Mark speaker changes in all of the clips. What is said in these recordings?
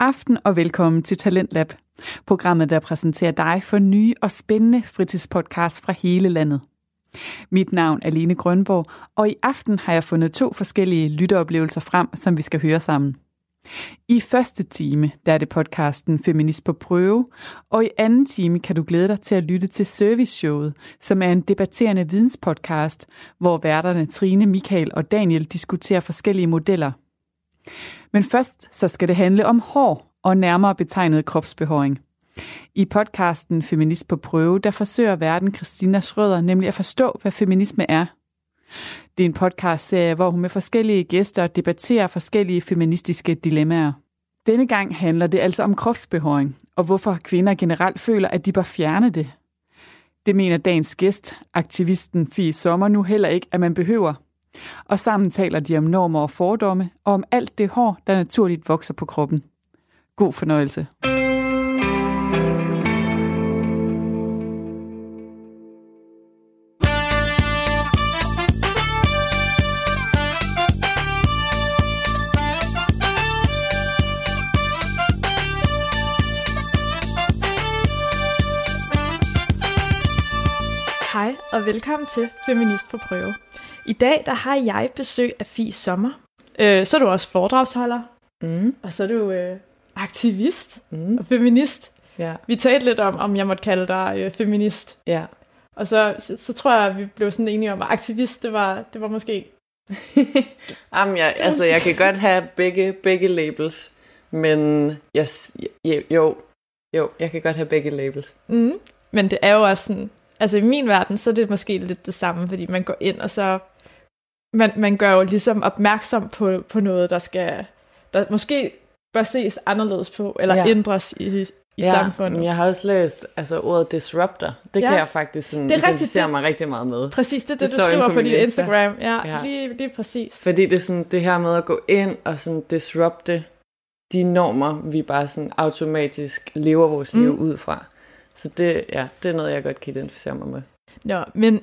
Speaker 1: aften og velkommen til Talentlab. Programmet, der præsenterer dig for nye og spændende fritidspodcasts fra hele landet. Mit navn er Lene Grønborg, og i aften har jeg fundet to forskellige lytteoplevelser frem, som vi skal høre sammen. I første time, der er det podcasten Feminist på prøve, og i anden time kan du glæde dig til at lytte til Service Showet, som er en debatterende videnspodcast, hvor værterne Trine, Michael og Daniel diskuterer forskellige modeller. Men først så skal det handle om hår og nærmere betegnet kropsbehåring. I podcasten Feminist på prøve, der forsøger verden Christina Schrøder nemlig at forstå, hvad feminisme er. Det er en podcastserie, hvor hun med forskellige gæster debatterer forskellige feministiske dilemmaer. Denne gang handler det altså om kropsbehåring, og hvorfor kvinder generelt føler, at de bør fjerne det. Det mener dagens gæst, aktivisten Fie Sommer, nu heller ikke, at man behøver. Og sammen taler de om normer og fordomme, og om alt det hår, der naturligt vokser på kroppen. God fornøjelse.
Speaker 2: Hej og velkommen til Feminist på prøve. I dag der har jeg besøg af Fie Sommer. Øh, så er du også foredragsholder,
Speaker 3: Mm.
Speaker 2: og så er du øh, aktivist
Speaker 3: Mm.
Speaker 2: og feminist.
Speaker 3: Ja,
Speaker 2: Vi talte lidt om, om jeg måtte kalde dig øh, feminist.
Speaker 3: ja.
Speaker 2: Og så, så, så tror jeg, at vi blev sådan enige om, at aktivist, det var, det var måske...
Speaker 3: Jamen, jeg, altså, jeg kan godt have begge, begge labels, men jeg, jo, jo, jo, jeg kan godt have begge labels.
Speaker 2: Mm. Men det er jo også sådan... Altså i min verden, så er det måske lidt det samme, fordi man går ind, og så... Man, man gør jo ligesom opmærksom på, på noget, der skal... Der måske bør ses anderledes på, eller ja. Ændres i, i
Speaker 3: ja,
Speaker 2: samfundet.
Speaker 3: jeg har også læst altså, ordet disruptor. Det
Speaker 2: Ja.
Speaker 3: kan jeg faktisk sådan,
Speaker 2: Det er rigtigt, det-
Speaker 3: mig rigtig meget med.
Speaker 2: Præcis, det er det,
Speaker 3: Det
Speaker 2: du skriver
Speaker 3: på
Speaker 2: på
Speaker 3: Insta.
Speaker 2: Instagram. Ja,
Speaker 3: Ja.
Speaker 2: Lige, lige præcis.
Speaker 3: Fordi det er sådan det her med at gå ind og sådan disrupte de normer, vi bare sådan automatisk lever vores liv
Speaker 2: Mm.
Speaker 3: ud fra. Så det, ja, det er noget, jeg godt kan identificere mig med.
Speaker 2: Nå, men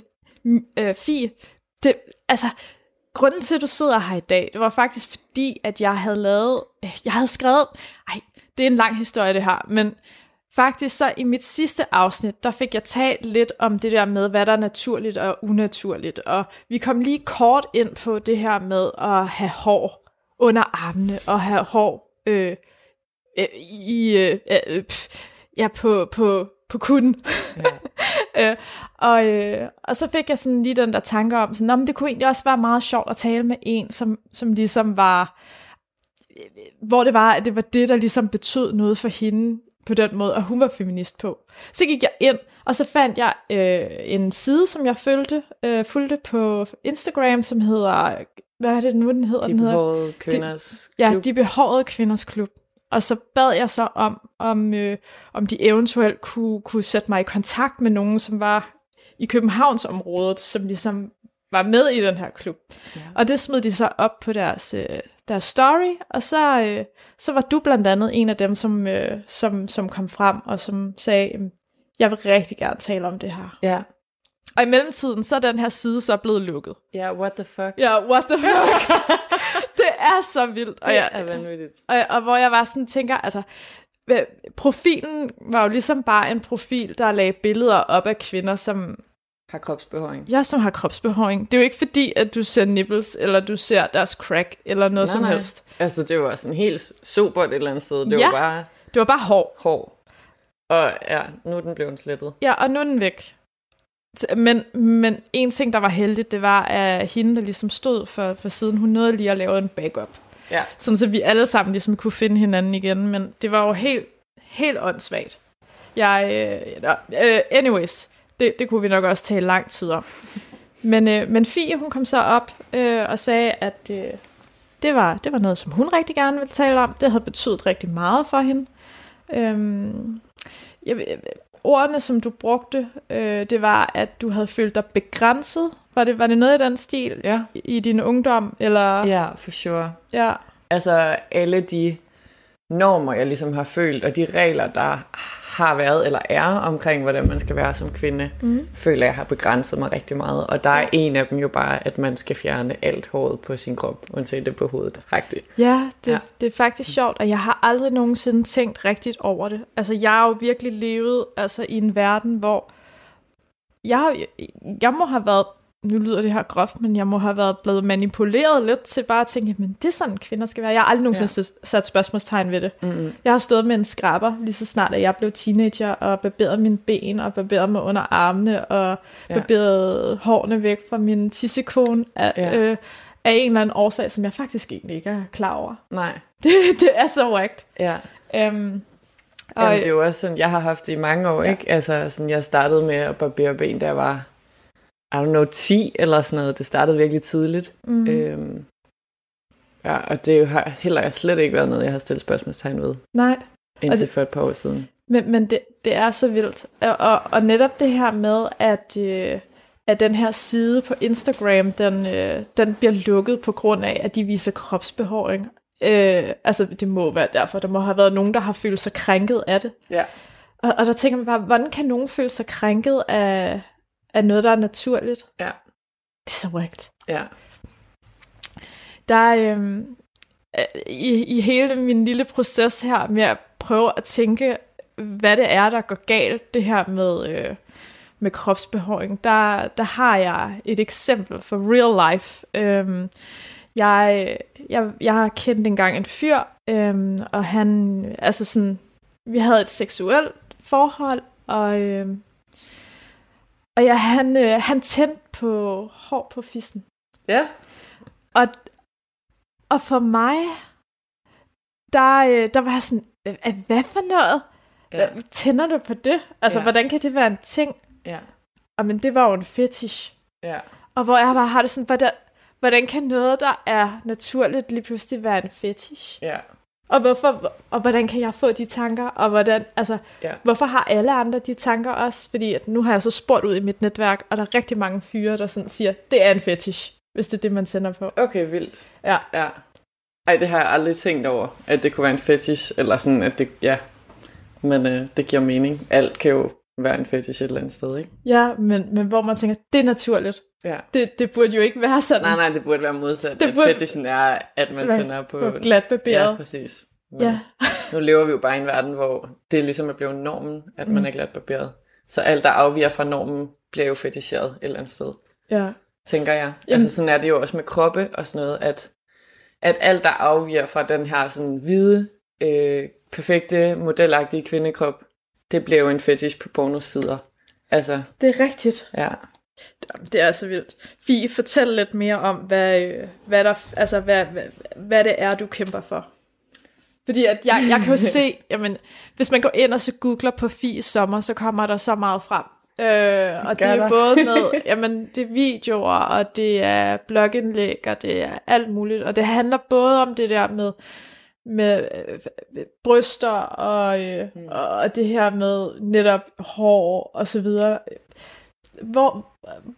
Speaker 2: øh, Fie, det, altså, grunden til, at du sidder her i dag, det var faktisk fordi, at jeg havde lavet, jeg havde skrevet, ej, det er en lang historie det her, men faktisk så i mit sidste afsnit, der fik jeg talt lidt om det der med, hvad der er naturligt og unaturligt, og vi kom lige kort ind på det her med at have hår under armene, og have hår øh, øh, i, øh, øh, pff, ja, på, på, på kunden.
Speaker 3: Ja.
Speaker 2: øh, og, øh, og så fik jeg sådan lige den der tanke om, sådan, "Nå, men det kunne egentlig også være meget sjovt at tale med en, som, som ligesom var, hvor det var, at det var det, der ligesom betød noget for hende på den måde, og hun var feminist på. Så gik jeg ind, og så fandt jeg øh, en side, som jeg følte, øh, fulgte på Instagram, som hedder, hvad er det nu, den hedder?
Speaker 3: De
Speaker 2: den hedder
Speaker 3: behårede kvinders
Speaker 2: Ja,
Speaker 3: klub.
Speaker 2: de behårede kvinders klub. Og så bad jeg så om, om, øh, om de eventuelt kunne, kunne sætte mig i kontakt med nogen, som var i Københavnsområdet, som ligesom var med i den her klub.
Speaker 3: Ja.
Speaker 2: Og det smed de så op på deres, øh, deres story, og så, øh, så var du blandt andet en af dem, som, øh, som, som kom frem og som sagde, "Jamen, jeg vil rigtig gerne tale om det her.
Speaker 3: Ja.
Speaker 2: Og i mellemtiden, så er den her side så blevet lukket.
Speaker 3: Ja, what the fuck?
Speaker 2: Ja, what the fuck? er så vildt. Og
Speaker 3: Det
Speaker 2: jeg,
Speaker 3: er vanvittigt.
Speaker 2: og, og hvor jeg var sådan tænker, altså, profilen var jo ligesom bare en profil, der lagde billeder op af kvinder, som,
Speaker 3: Har kropsbehåring.
Speaker 2: ja, som har kropsbehåring. Det er jo ikke fordi, at du ser nipples, eller du ser deres crack, eller noget
Speaker 3: Nej,
Speaker 2: som
Speaker 3: nej.
Speaker 2: helst.
Speaker 3: Altså, det var sådan helt sobert et eller andet sted. Det
Speaker 2: Ja.
Speaker 3: var bare
Speaker 2: Det var bare hår.
Speaker 3: hår. Og ja, nu er den blevet slettet.
Speaker 2: Ja, og nu er den væk. Men, men en ting, der var heldigt, det var, at hende, der ligesom stod for, for siden, hun nåede lige at lave en backup.
Speaker 3: Ja.
Speaker 2: Sådan så vi alle sammen ligesom kunne finde hinanden igen, men det var jo helt, helt åndssvagt. Jeg, øh, øh, anyways, det, det kunne vi nok også tale lang tid om. Men, øh, men Fie, hun kom så op øh, og sagde, at øh, det, var, det var noget, som hun rigtig gerne ville tale om. Det havde betydet rigtig meget for hende. Øhm, jeg, ordene, som du brugte, øh, det var, at du havde følt dig begrænset. Var det, var det noget i den stil
Speaker 3: Ja.
Speaker 2: i, i din ungdom? Eller,
Speaker 3: Ja, for sure.
Speaker 2: ja.
Speaker 3: Altså, alle de normer, jeg ligesom har følt, og de regler, der har været eller er omkring, hvordan man skal være som kvinde, mm. føler jeg har begrænset mig rigtig meget. Og der er en af dem jo bare, at man skal fjerne alt håret på sin krop, undtagen det på hovedet. Rigtigt.
Speaker 2: Ja, det, ja, det er faktisk sjovt, og jeg har aldrig nogensinde tænkt rigtigt over det. Altså, jeg har jo virkelig levet altså, i en verden, hvor jeg, jeg må have været nu lyder det her groft, men jeg må have været blevet manipuleret lidt til bare at tænke, men det er sådan, kvinder skal være. Jeg har aldrig nogensinde ja. sat spørgsmålstegn ved det. Mm-hmm. Jeg har stået med en skraber lige så snart, at jeg blev teenager, og barberet mine ben, og barberet mig under armene, og ja. barberet hårene væk fra min tissekone af, ja. øh, af en eller anden årsag, som jeg faktisk egentlig ikke er klar over.
Speaker 3: Nej.
Speaker 2: Det, det er så whacked.
Speaker 3: Ja. Um, og, Jamen, det er jo også sådan, jeg har haft det i mange år, ja. ikke? Altså, sådan, jeg startede med at barbere ben, da jeg var i don't know, 10 eller sådan noget. Det startede virkelig tidligt. Mm. Øhm, ja, og det har heller slet ikke været noget, jeg har stillet spørgsmålstegn ved.
Speaker 2: Nej.
Speaker 3: Indtil det, for et par år siden.
Speaker 2: Men, men det, det er så vildt. Og, og, og netop det her med, at, øh, at den her side på Instagram, den, øh, den bliver lukket på grund af, at de viser kropsbehåring. Øh, altså, det må være derfor. Der må have været nogen, der har følt sig krænket af det.
Speaker 3: Ja.
Speaker 2: Og, og der tænker man bare, hvordan kan nogen føle sig krænket af, er noget, der er naturligt.
Speaker 3: Ja.
Speaker 2: Det er så whacked.
Speaker 3: Ja.
Speaker 2: Der er øhm, i, i hele min lille proces her med at prøve at tænke, hvad det er, der går galt, det her med, øh, med kropsbehåring, der, der har jeg et eksempel for real life. Øhm, jeg, jeg, jeg har kendt engang en fyr, øhm, og han, altså sådan, vi havde et seksuelt forhold, og øhm, og ja, han, øh, han tændte på hår på fissen.
Speaker 3: Ja.
Speaker 2: Og, og for mig, der, øh, der var jeg sådan, hvad for noget? Ja. Tænder du på det? Altså, ja. hvordan kan det være en ting?
Speaker 3: Ja.
Speaker 2: Og men det var jo en fetish.
Speaker 3: Ja.
Speaker 2: Og hvor jeg bare har det sådan, hvordan, hvordan kan noget, der er naturligt, lige pludselig være en fetish?
Speaker 3: Ja.
Speaker 2: Og, hvorfor, og hvordan kan jeg få de tanker, og hvordan, altså,
Speaker 3: ja.
Speaker 2: hvorfor har alle andre de tanker også? Fordi at nu har jeg så spurgt ud i mit netværk, og der er rigtig mange fyre, der sådan siger, det er en fetish, hvis det er det, man sender på.
Speaker 3: Okay, vildt.
Speaker 2: Ja.
Speaker 3: ja. Ej, det har jeg aldrig tænkt over, at det kunne være en fetish, eller sådan, at det, ja. Men øh, det giver mening. Alt kan jo være en fetish et eller andet sted, ikke?
Speaker 2: Ja, men, men hvor man tænker, det er naturligt.
Speaker 3: Ja.
Speaker 2: Det, det burde jo ikke være sådan.
Speaker 3: Nej, nej, det burde være modsat. Det burde... Fetishen er, at man tænder på...
Speaker 2: på glat barberet.
Speaker 3: Ja, præcis.
Speaker 2: Men ja.
Speaker 3: nu lever vi jo bare i en verden, hvor det ligesom er blevet normen, at man mm. er glat barberet. Så alt, der afviger fra normen, bliver jo feticheret et eller andet sted.
Speaker 2: Ja.
Speaker 3: Tænker jeg. Jamen. Altså sådan er det jo også med kroppe og sådan noget, at, at alt, der afviger fra den her sådan hvide, øh, perfekte, modelagtige kvindekrop, det bliver jo en fetish på pornosider. Altså,
Speaker 2: det er rigtigt.
Speaker 3: Ja.
Speaker 2: Det er så vildt. Fie, fortæl lidt mere om, hvad, hvad, der, altså, hvad, hvad, hvad det er, du kæmper for. Fordi at jeg, jeg kan jo se, jamen, hvis man går ind og så googler på Fie sommer, så kommer der så meget frem. Øh, og det er jo både med, jamen, det er videoer, og det er blogindlæg, og det er alt muligt. Og det handler både om det der med, med øh, bryster og, øh, mm. og det her med netop hår og så videre. Hvor,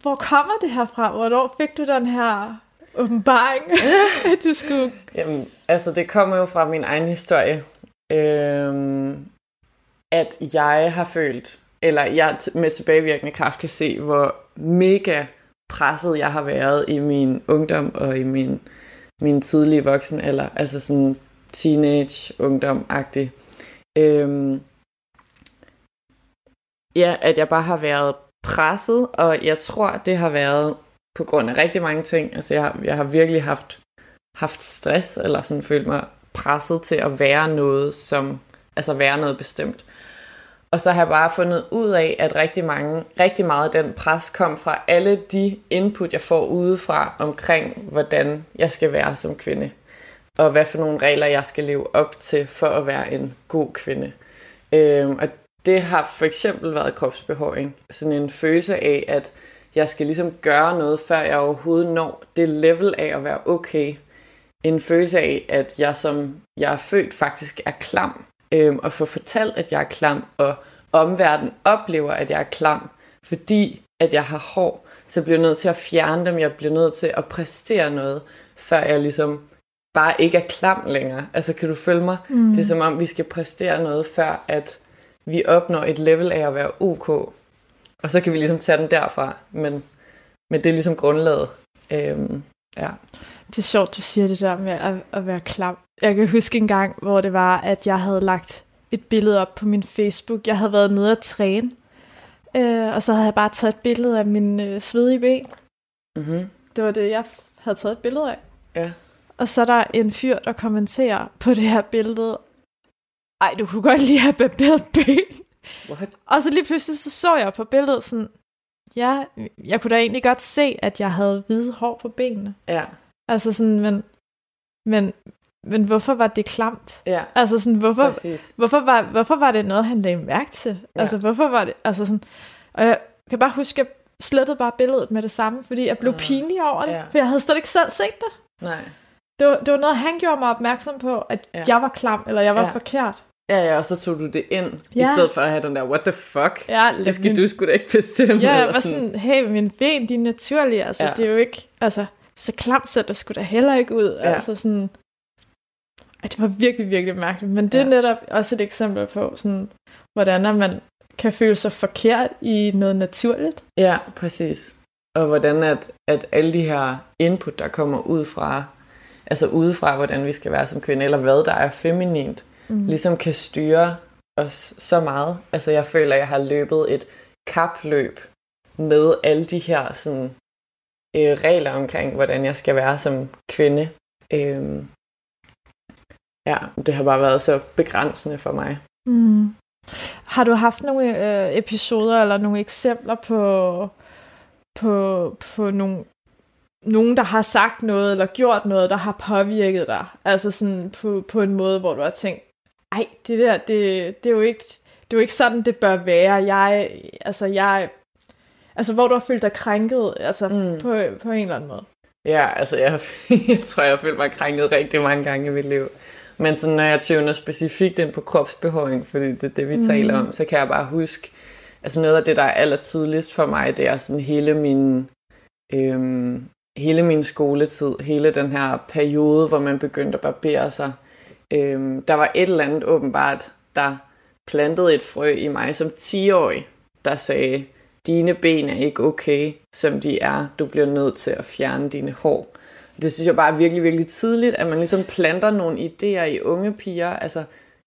Speaker 2: hvor kommer det her fra? Hvornår fik du den her åbenbaring, at du skulle...
Speaker 3: Jamen, altså det kommer jo fra min egen historie. Øhm, at jeg har følt, eller jeg med tilbagevirkende kraft kan se, hvor mega presset jeg har været i min ungdom og i min, min tidlige voksen, eller altså sådan teenage, ungdom-agtig. Øhm, ja, at jeg bare har været presset, og jeg tror, det har været på grund af rigtig mange ting. Altså, jeg har, jeg har virkelig haft, haft stress, eller sådan følt mig presset til at være noget, som, altså være noget bestemt. Og så har jeg bare fundet ud af, at rigtig, mange, rigtig meget af den pres kom fra alle de input, jeg får udefra omkring, hvordan jeg skal være som kvinde og hvad for nogle regler jeg skal leve op til for at være en god kvinde. Øh, og det har for eksempel været kropsbehåring. Sådan en følelse af, at jeg skal ligesom gøre noget, før jeg overhovedet når det level af at være okay. En følelse af, at jeg som jeg er født faktisk er klam. øh, og få fortalt, at jeg er klam, og omverdenen oplever, at jeg er klam, fordi at jeg har hår, så jeg bliver nødt til at fjerne dem, jeg bliver nødt til at præstere noget, før jeg ligesom bare ikke er klam længere. Altså, kan du følge mig? Mm. Det er som om, vi skal præstere noget, før at vi opnår et level af at være ok. Og så kan vi ligesom tage den derfra. Men, men det er ligesom grundlaget. Øhm, ja.
Speaker 2: Det er sjovt, du siger det der med at, at være klam. Jeg kan huske en gang, hvor det var, at jeg havde lagt et billede op på min Facebook. Jeg havde været nede at træne, øh, og så havde jeg bare taget et billede af min øh, svedige ben.
Speaker 3: Mm-hmm.
Speaker 2: Det var det, jeg havde taget et billede af.
Speaker 3: Ja.
Speaker 2: Og så er der en fyr, der kommenterer på det her billede, ej, du kunne godt lige have barberet ben.
Speaker 3: What?
Speaker 2: Og så lige pludselig så, så jeg på billedet sådan, ja, jeg kunne da egentlig godt se, at jeg havde hvide hår på benene.
Speaker 3: Ja.
Speaker 2: Altså sådan, men, men, men hvorfor var det klamt?
Speaker 3: Ja,
Speaker 2: Altså sådan, hvorfor,
Speaker 3: præcis.
Speaker 2: hvorfor, var, hvorfor var det noget, han lagde mærke til?
Speaker 3: Ja.
Speaker 2: Altså, hvorfor var det, altså sådan, og jeg kan bare huske, at jeg slettede bare billedet med det samme, fordi jeg blev
Speaker 3: Ah.
Speaker 2: pinlig over det,
Speaker 3: Ja.
Speaker 2: for jeg havde slet ikke selv set det.
Speaker 3: Nej.
Speaker 2: Det var, det var noget, han gjorde mig opmærksom på, at
Speaker 3: Ja.
Speaker 2: jeg var klam, eller jeg var
Speaker 3: Ja.
Speaker 2: forkert.
Speaker 3: Ja, ja, og så tog du det ind, ja. i stedet for at have den der, what the fuck?
Speaker 2: Ja,
Speaker 3: Det skal du sgu da ikke bestemme.
Speaker 2: Ja, jeg var sådan, hey, mine ben, de er naturlige, altså,
Speaker 3: Ja.
Speaker 2: det er jo ikke, altså, så klamt ser det sgu da heller ikke ud,
Speaker 3: Ja.
Speaker 2: altså sådan, ej, det var virkelig, virkelig mærkeligt, men det er
Speaker 3: Ja.
Speaker 2: netop også et eksempel på, sådan, hvordan at man kan føle sig forkert i noget naturligt.
Speaker 3: Ja, præcis. Og hvordan at, at alle de her input, der kommer ud fra, altså udefra, hvordan vi skal være som kvinde, eller hvad der er feminint, mm. ligesom kan styre os så meget. Altså jeg føler, at jeg har løbet et kapløb med alle de her sådan, øh, regler omkring, hvordan jeg skal være som kvinde. Øhm, ja, det har bare været så begrænsende for mig.
Speaker 2: Mm. Har du haft nogle øh, episoder eller nogle eksempler på, på, på nogle, nogen, der har sagt noget eller gjort noget, der har påvirket dig? Altså sådan på, på en måde, hvor du har tænkt, ej, det der, det, det er jo ikke, det er jo ikke sådan, det bør være. Jeg, altså jeg, altså hvor du har følt dig krænket, altså
Speaker 3: Mm.
Speaker 2: på, på en eller anden måde.
Speaker 3: Ja, altså jeg, jeg tror, jeg har følt mig krænket rigtig mange gange i mit liv. Men sådan, når jeg tuner specifikt ind på kropsbehåring, fordi det er det, vi mm. taler om, så kan jeg bare huske, altså noget af det, der er aller tydeligst for mig, det er sådan hele min, øhm, hele min skoletid, hele den her periode, hvor man begyndte at barbere sig. Øhm, der var et eller andet åbenbart, der plantede et frø i mig som 10-årig, der sagde, dine ben er ikke okay, som de er. Du bliver nødt til at fjerne dine hår. Det synes jeg bare er virkelig, virkelig tidligt, at man ligesom planter nogle idéer i unge piger. Altså,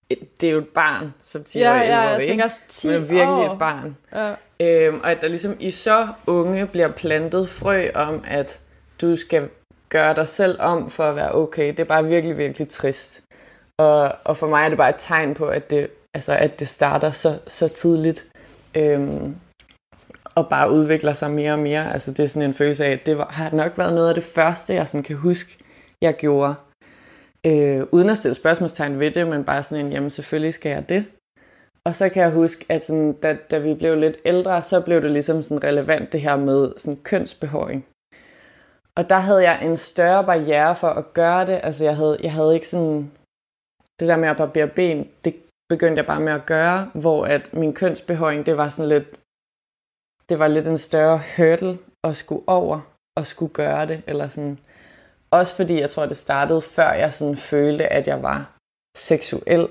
Speaker 3: et- det er jo et barn, som 10
Speaker 2: Ja,
Speaker 3: år
Speaker 2: ja, jeg
Speaker 3: ikke?
Speaker 2: tænker også 10
Speaker 3: Men virkelig
Speaker 2: år.
Speaker 3: et barn.
Speaker 2: Ja.
Speaker 3: Øhm, og at der ligesom i så unge bliver plantet frø om, at du skal gøre dig selv om for at være okay. Det er bare virkelig, virkelig trist. Og, og for mig er det bare et tegn på, at det, altså, at det starter så, så tidligt. Øhm, og bare udvikler sig mere og mere. Altså det er sådan en følelse af, at det var, har nok været noget af det første, jeg sådan kan huske, jeg gjorde. Øh, uden at stille spørgsmålstegn ved det, men bare sådan en, jamen selvfølgelig skal jeg det. Og så kan jeg huske, at sådan, da, da vi blev lidt ældre, så blev det ligesom sådan relevant det her med sådan kønsbehåring. Og der havde jeg en større barriere for at gøre det. Altså jeg havde, jeg havde ikke sådan... Det der med at barbere ben, det begyndte jeg bare med at gøre, hvor at min kønsbehåring, det var sådan lidt... Det var lidt en større hurdle at skulle over og skulle gøre det. Eller sådan. Også fordi jeg tror, det startede før jeg sådan følte, at jeg var seksuel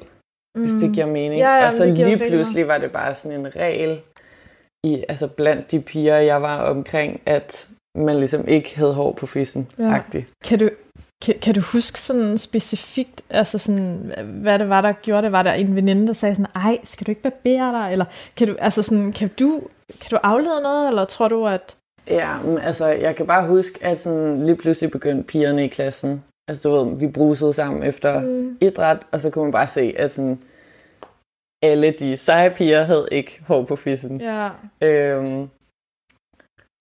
Speaker 3: hvis det giver mening.
Speaker 2: Mm. Ja, ja,
Speaker 3: og så lige pludselig var det bare sådan en regel i, altså blandt de piger, jeg var omkring, at man ligesom ikke havde hår på fissen.
Speaker 2: Ja. Kan du, kan, kan du huske sådan specifikt, altså sådan, hvad det var, der gjorde det? Var der en veninde, der sagde sådan, ej, skal du ikke barbere dig? Eller kan du, altså sådan, kan du, kan du aflede noget, eller tror du, at...
Speaker 3: ja, men altså jeg kan bare huske, at sådan lige pludselig begyndte pigerne i klassen. Altså du ved, vi brusede sammen efter mm. idræt, og så kunne man bare se, at sådan, alle de seje piger havde ikke hår på fissen.
Speaker 2: Ja,
Speaker 3: Øhm,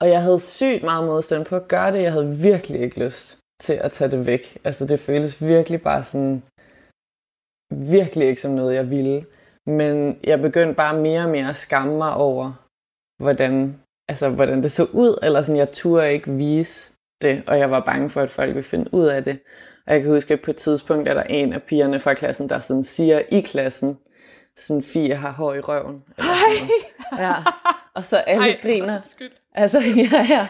Speaker 3: og jeg havde sygt meget modstand på at gøre det. Jeg havde virkelig ikke lyst til at tage det væk. Altså det føltes virkelig bare sådan, virkelig ikke som noget, jeg ville. Men jeg begyndte bare mere og mere at skamme mig over, hvordan, altså, hvordan det så ud. Eller sådan, jeg turde ikke vise det, og jeg var bange for, at folk ville finde ud af det. Og jeg kan huske, at på et tidspunkt er der en af pigerne fra klassen, der sådan siger i klassen, sådan, Fie har hår i røven. Eller sådan. Ja. Og så alle
Speaker 2: Ej,
Speaker 3: griner.
Speaker 2: så skyld.
Speaker 3: Altså, ja, ja.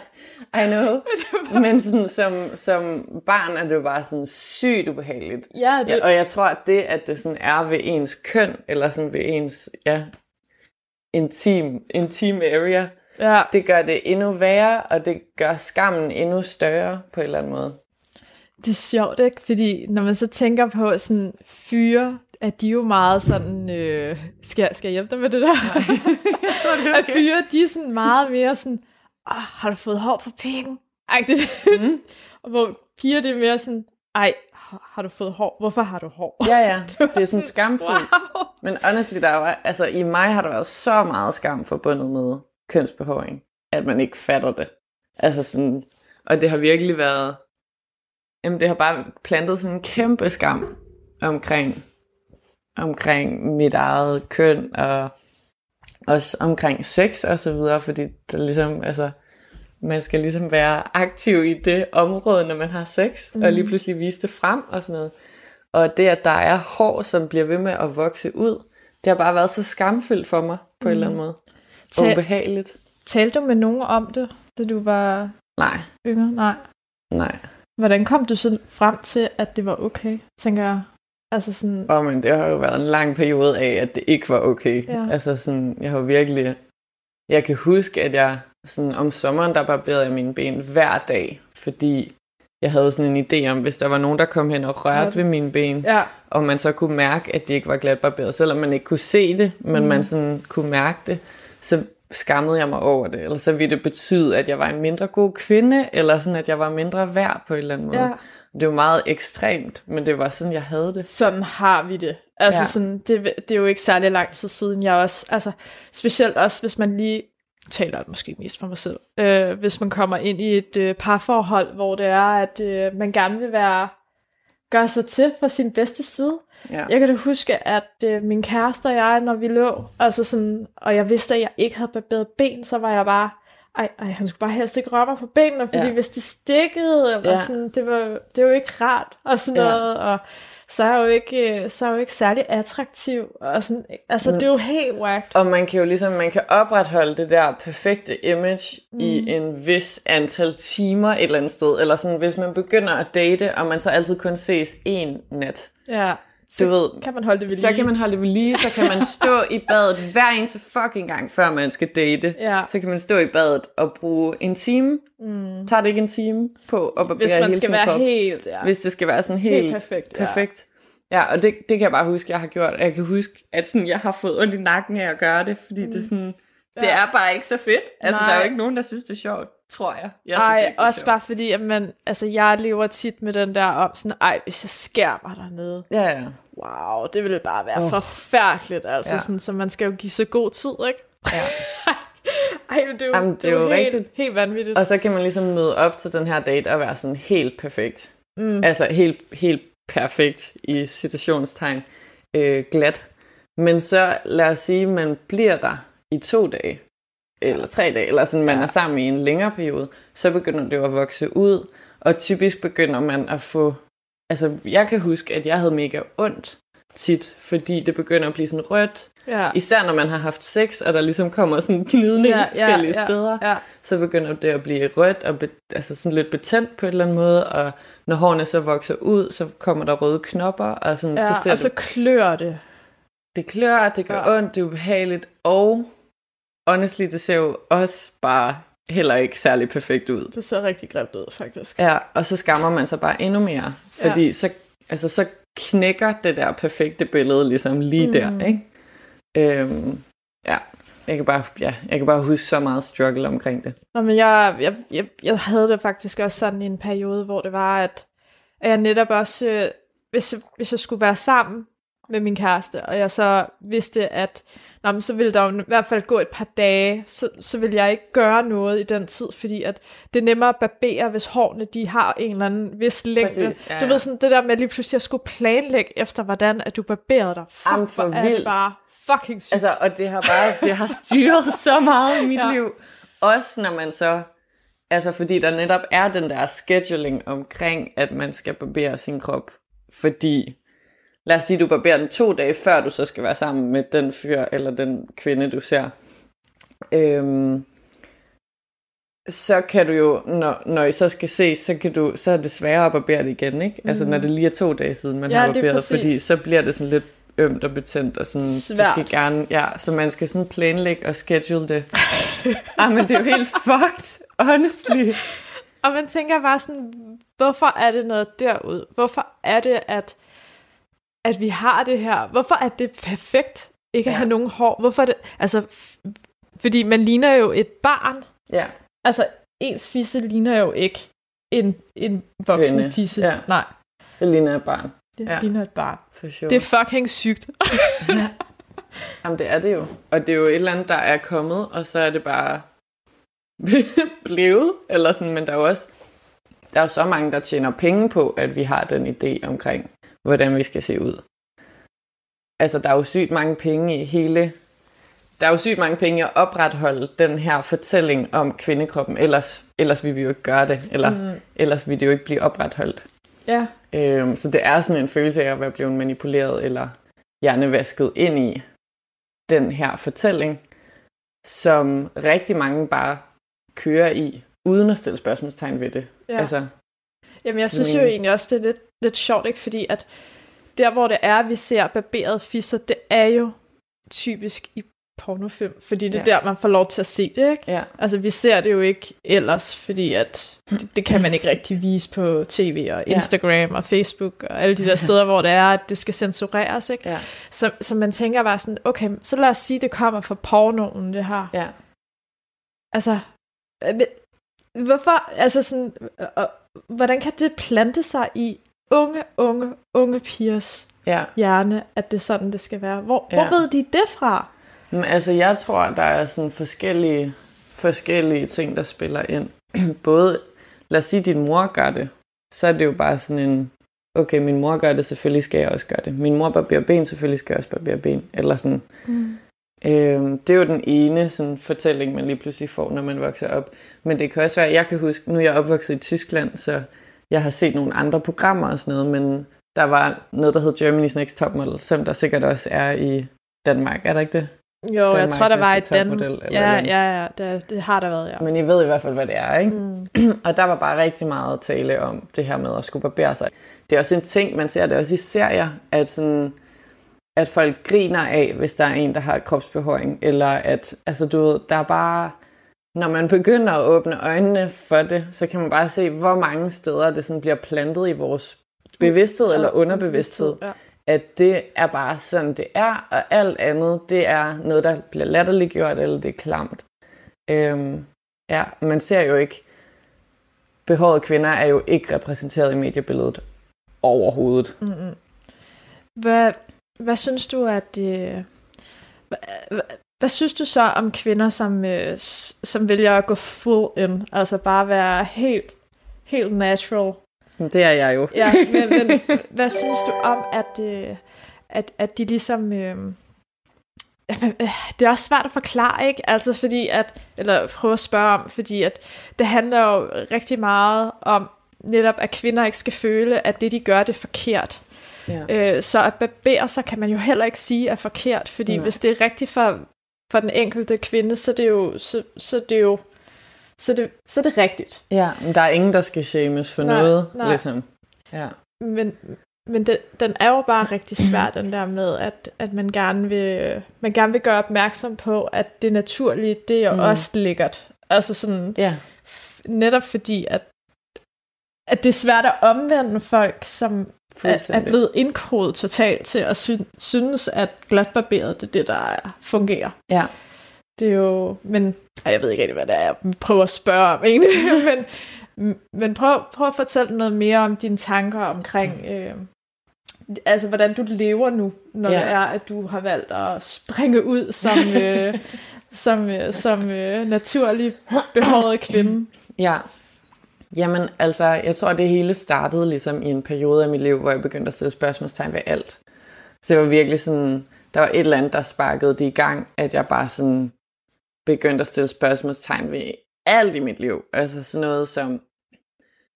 Speaker 3: I know. Men sådan, som, som barn er det jo bare sådan sygt ubehageligt.
Speaker 2: Ja, det,
Speaker 3: Ja, og jeg tror, at det, at det sådan er ved ens køn, eller sådan ved ens ja, intim, intim area,
Speaker 2: ja.
Speaker 3: det gør det endnu værre, og det gør skammen endnu større på en eller anden måde.
Speaker 2: Det er sjovt, ikke? Fordi når man så tænker på sådan fyre, at de jo meget sådan... Øh, skal, skal jeg hjælpe dig med det der?
Speaker 3: jeg tror, det
Speaker 2: at fyre, de er sådan meget mere sådan... Oh, har du fået hår på pikken? Det,
Speaker 3: Mm.
Speaker 2: og hvor piger det er mere sådan... Ej, har har du fået hår? Hvorfor har du hår?
Speaker 3: Ja, ja. Det er sådan skamfuldt.
Speaker 2: Wow.
Speaker 3: Men honestly, der var, altså, i mig har der været så meget skam forbundet med kønsbehåring, at man ikke fatter det. Altså sådan, og det har virkelig været, jamen det har bare plantet sådan en kæmpe skam omkring, omkring mit eget køn, og også omkring sex og så videre, fordi der ligesom, altså, man skal ligesom være aktiv i det område, når man har sex, mm. og lige pludselig vise det frem og sådan noget. Og det, at der er hår, som bliver ved med at vokse ud, det har bare været så skamfyldt for mig, på mm. en eller anden måde. Og
Speaker 2: Ta-
Speaker 3: ubehageligt.
Speaker 2: Talte du med nogen om det, da du var
Speaker 3: Nej,
Speaker 2: yngre? Nej.
Speaker 3: nej.
Speaker 2: Hvordan kom du så frem til, at det var okay, tænker jeg? Altså sådan...
Speaker 3: Og men det har jo været en lang periode af, at det ikke var okay.
Speaker 2: Ja.
Speaker 3: Altså sådan, jeg har virkelig... Jeg kan huske, at jeg sådan, om sommeren, der barberede jeg mine ben hver dag, fordi jeg havde sådan en idé om, hvis der var nogen, der kom hen og rørte ved mine ben,
Speaker 2: Ja,
Speaker 3: og man så kunne mærke, at de ikke var glat barberet, selvom man ikke kunne se det, men
Speaker 2: Mm.
Speaker 3: man sådan kunne mærke det, så skammede jeg mig over det, eller så ville det betyde, at jeg var en mindre god kvinde, eller sådan, at jeg var mindre værd på en eller anden måde.
Speaker 2: ja.
Speaker 3: Det var meget ekstremt, men det var sådan, jeg havde det.
Speaker 2: Sådan har vi det. Altså
Speaker 3: Ja.
Speaker 2: sådan, det, det er jo ikke særlig lang tid siden, jeg også, altså specielt også, hvis man lige taler måske mest for mig selv, øh, hvis man kommer ind i et øh, parforhold, hvor det er, at øh, man gerne vil være, gøre sig til fra sin bedste side.
Speaker 3: Ja.
Speaker 2: Jeg kan da huske, at øh, min kæreste og jeg, når vi lå, altså sådan, og jeg vidste, at jeg ikke havde barberet ben, så var jeg bare, ej, ej han skulle bare helst ikke røre mig på benene, fordi
Speaker 3: Ja.
Speaker 2: hvis det stikkede, eller
Speaker 3: Ja.
Speaker 2: sådan, det var, det var jo ikke rart, og sådan
Speaker 3: Ja.
Speaker 2: noget, og så er jeg jo ikke, øh, så er jeg jo ikke særlig attraktiv, og sådan, altså
Speaker 3: Mm.
Speaker 2: det er jo helt whacked.
Speaker 3: Og man kan jo ligesom, man kan opretholde det der perfekte image mm. i en vis antal timer et eller andet sted. Eller sådan, hvis man begynder at date, og man så altid kun ses en nat.
Speaker 2: Ja,
Speaker 3: Du
Speaker 2: så
Speaker 3: ved,
Speaker 2: kan man holde det ved
Speaker 3: så
Speaker 2: lige.
Speaker 3: kan man holde det ved lige, så kan man stå i badet hver eneste fucking gang, før man skal date.
Speaker 2: Ja.
Speaker 3: Så kan man stå i badet og bruge en time.
Speaker 2: Mm.
Speaker 3: Tager det ikke en time på at barbere
Speaker 2: Hvis man
Speaker 3: hele
Speaker 2: skal være
Speaker 3: krop?
Speaker 2: helt, ja.
Speaker 3: Hvis det skal være sådan helt,
Speaker 2: Helt perfekt, ja.
Speaker 3: perfekt. Ja, og det, det kan jeg bare huske, jeg har gjort. Jeg kan huske, at sådan, jeg har fået ondt i nakken af at gøre det, fordi mm. det, er sådan, det
Speaker 2: Ja.
Speaker 3: er bare ikke så fedt. Altså,
Speaker 2: Nej.
Speaker 3: der er jo ikke nogen, der synes, det er sjovt, tror jeg. jeg synes
Speaker 2: Ej,
Speaker 3: ikke, er
Speaker 2: også
Speaker 3: sjovt.
Speaker 2: bare fordi, at man, altså jeg lever tit med den der om sådan, ej, hvis jeg skærer mig dernede,
Speaker 3: Ja, ja.
Speaker 2: wow, det ville bare være oh. forfærdeligt, altså
Speaker 3: Ja.
Speaker 2: ja. sådan, så man skal jo give så god tid, ikke?
Speaker 3: ja.
Speaker 2: Ej, men det er jo,
Speaker 3: Jamen,
Speaker 2: det er jo, helt,
Speaker 3: rigtigt.
Speaker 2: helt vanvittigt.
Speaker 3: Og så kan man ligesom møde op til den her date og være sådan helt perfekt.
Speaker 2: Mm.
Speaker 3: Altså helt, helt perfekt i situationstegn. Øh, glat. Men så lad os sige, man bliver der i to dage. Eller tre dage. Eller sådan, man
Speaker 2: Ja.
Speaker 3: er sammen i en længere periode. Så begynder det jo at vokse ud. Og typisk begynder man at få... Altså, jeg kan huske, at jeg havde mega ondt tit, fordi det begynder at blive sådan rødt.
Speaker 2: Ja.
Speaker 3: Især når man har haft sex, og der ligesom kommer sådan gnidning ja, forskellige ja, steder
Speaker 2: Ja.
Speaker 3: så begynder det at blive rødt og be, altså sådan lidt betændt på en eller anden måde, og når hårene så vokser ud, så kommer der røde knopper, og sådan,
Speaker 2: ja,
Speaker 3: så ser
Speaker 2: og så
Speaker 3: det,
Speaker 2: klør det.
Speaker 3: det klør, det gør
Speaker 2: Ja.
Speaker 3: ondt, det er ubehageligt, og honestly, det ser jo også bare heller ikke særlig perfekt ud.
Speaker 2: Det ser rigtig grimt ud, faktisk.
Speaker 3: Ja, og så skammer man sig bare endnu mere, fordi ja. så, altså, så knækker det der perfekte billede ligesom lige mm. der, ikke? Øhm, ja, jeg kan, bare, ja, jeg kan bare huske så meget struggle omkring det.
Speaker 2: Nå, men jeg, jeg, jeg, jeg havde det faktisk også sådan i en periode, hvor det var, at, at jeg netop også, øh, hvis, hvis jeg skulle være sammen med min kæreste, og jeg så vidste, at nå, men så ville der jo i hvert fald gå et par dage, så, så ville jeg ikke gøre noget i den tid, fordi at det er nemmere at barbere, hvis hårene de har en eller anden vis længde.
Speaker 3: Præcis, ja,
Speaker 2: Du
Speaker 3: ja.
Speaker 2: ved sådan det der med lige pludselig at skulle planlægge efter, hvordan at du barberede dig. Fuck,
Speaker 3: Jamen, for
Speaker 2: hvor er det bare fucking sygt.
Speaker 3: Altså, og det har bare, det har styret så meget i mit. Ja. liv. Også når man så, altså fordi der netop er den der scheduling omkring, at man skal barbere sin krop. Fordi, lad os sige, du barberer den to dage, før du så skal være sammen med den fyr eller den kvinde, du ser. Øhm, så kan du jo, når, når I så skal se, så, kan du, så er det sværere at barbere det igen, ikke? Mm. Altså når det lige er to dage siden, man
Speaker 2: Ja,
Speaker 3: har
Speaker 2: det er
Speaker 3: barberet, fordi så bliver det sådan lidt ømt og betændt, og sådan, det
Speaker 2: Svært.
Speaker 3: skal gerne, ja, så man skal sådan planlægge og schedule det. ah, men det er jo helt fucked, honestly.
Speaker 2: Og man tænker bare sådan, hvorfor er det noget derud? Hvorfor er det, at, at vi har det her? Hvorfor er det perfekt ikke at
Speaker 3: Ja.
Speaker 2: have nogen hår? Hvorfor er det, altså, fordi man ligner jo et barn.
Speaker 3: Ja,
Speaker 2: Altså, ens fisse ligner jo ikke en, en voksen
Speaker 3: Kvinde.
Speaker 2: fisse.
Speaker 3: Ja.
Speaker 2: Nej,
Speaker 3: det ligner et barn,
Speaker 2: det
Speaker 3: Ja.
Speaker 2: ligner et barn.
Speaker 3: for sure.
Speaker 2: Det er fucking sygt.
Speaker 3: Jamen, det er det jo. Og det er jo et eller andet, der er kommet, og så er det bare blevet, eller sådan, men der er jo også, der er jo så mange, der tjener penge på, at vi har den idé omkring, hvordan vi skal se ud. Altså, der er jo sygt mange penge i hele, der er jo sygt mange penge i at opretholde den her fortælling om kvindekroppen, ellers, ellers vil vi jo ikke gøre det, eller mm. ellers vil det jo ikke blive opretholdt.
Speaker 2: Ja,
Speaker 3: Øhm, så det er sådan en følelse af at være blevet manipuleret eller hjernevasket ind i den her fortælling, som rigtig mange bare kører i, uden at stille spørgsmålstegn ved det.
Speaker 2: ja.
Speaker 3: Altså,
Speaker 2: Jamen, jeg synes
Speaker 3: Men-
Speaker 2: jo egentlig også, det er lidt, lidt sjovt, ikke? Fordi at der, hvor det er, vi ser barberet fisser, det er jo typisk i pornofilm, fordi det er
Speaker 3: Ja.
Speaker 2: der, man får lov til at se det, ikke?
Speaker 3: ja,
Speaker 2: Altså, vi ser det jo ikke ellers, fordi at det, det kan man ikke rigtig vise på tv og
Speaker 3: Ja.
Speaker 2: Instagram og Facebook og alle de der steder, hvor det er, at det skal censureres, ikke?
Speaker 3: ja,
Speaker 2: Så, så man tænker bare sådan, okay, så lad os sige, det kommer fra pornoen, det her.
Speaker 3: ja.
Speaker 2: Altså, øh, hvorfor, altså sådan, hvordan kan det plante sig i unge, unge, unge pigers
Speaker 3: ja.
Speaker 2: hjerne, at det er sådan, det skal være? Hvor,
Speaker 3: Ja.
Speaker 2: hvor ved de det fra?
Speaker 3: Men altså, jeg tror, der er sådan forskellige, forskellige ting, der spiller ind. Både, lad os sige, din mor gør det, så er det jo bare sådan en, okay, min mor gør det, selvfølgelig skal jeg også gøre det. Min mor barberer ben, selvfølgelig skal jeg også barbere ben. Eller sådan.
Speaker 2: Mm.
Speaker 3: Øhm, det er jo den ene sådan, fortælling, man lige pludselig får, når man vokser op. Men det kan også være, jeg kan huske, nu er jeg opvokset i Tyskland, så jeg har set nogle andre programmer og sådan noget, men der var noget, der hed Germany's Next Topmodel, som der sikkert også er i Danmark, er der ikke det?
Speaker 2: Jo, jeg
Speaker 3: Danmarks
Speaker 2: tror, der var
Speaker 3: topmodel, eller
Speaker 2: Ja, ja, ja, det, det har der været, ja.
Speaker 3: Men I ved i hvert fald, hvad det er, ikke?
Speaker 2: Mm.
Speaker 3: Og der var bare rigtig meget tale om det her med at skulle barbere sig. Det er også en ting, man ser det også i serier, at, sådan, at folk griner af, hvis der er en, der har kropsbehøring, eller at, altså du ved, der er bare, når man begynder at åbne øjnene for det, så kan man bare se, hvor mange steder det sådan bliver plantet i vores bevidsthed eller underbevidsthed,
Speaker 2: Ja.
Speaker 3: at det er bare sådan, det er, og alt andet, det er noget, der bliver latterliggjort, eller det er klamt. Øhm, ja, man ser jo ikke, behårede kvinder er jo ikke repræsenteret i mediebilledet overhovedet.
Speaker 2: Mm-mm. Hvad, hvad synes du, at... Øh, hvad, hvad, synes du så om kvinder, som, øh, som vælger at gå full in? Altså bare være helt, helt natural?
Speaker 3: Det er jeg jo.
Speaker 2: Ja, men, men hvad synes du om, at, øh, at, at de ligesom... Øh, det er også svært at forklare, ikke? Altså fordi at, eller prøve at spørge om, fordi at det handler jo rigtig meget om netop, at kvinder ikke skal føle, at det de gør, det er forkert.
Speaker 3: Ja.
Speaker 2: Øh, så at barbere sig kan man jo heller ikke sige er forkert, fordi
Speaker 3: Nej.
Speaker 2: Hvis det er rigtigt for, for den enkelte kvinde, så er det jo, så, så er det jo, så er det, så er det rigtigt.
Speaker 3: ja, men der er ingen, der skal shames for
Speaker 2: Nej,
Speaker 3: noget,
Speaker 2: nej.
Speaker 3: ligesom. Ja.
Speaker 2: Men, men den, den er jo bare rigtig svær, den der med, at, at man, gerne vil, man gerne vil gøre opmærksom på, at det naturlige, det er jo
Speaker 3: Mm.
Speaker 2: mm. også lækkert. Altså sådan,
Speaker 3: ja.
Speaker 2: f- netop fordi, at, at det er svært at omvende folk, som er, er blevet indkodet totalt til at sy- synes, at glatbarberet det er det, der er, fungerer.
Speaker 3: Ja.
Speaker 2: Det er jo, men ej, jeg ved ikke rigtig, hvad det er, jeg prøver at spørge om egentlig, men, men prøv, prøv at fortælle noget mere om dine tanker omkring, øh, altså hvordan du lever nu, når
Speaker 3: ja.
Speaker 2: det er, at du har valgt at springe ud som, øh, som, øh, som øh, naturlig behåret kvinde.
Speaker 3: Ja. Jamen, altså, jeg tror, det hele startede ligesom i en periode af mit liv, hvor jeg begyndte at stille spørgsmålstegn ved alt. Så det var virkelig sådan, der var et eller andet, der sparkede det i gang, at jeg bare sådan begyndte at stille spørgsmålstegn ved alt i mit liv. Altså sådan noget som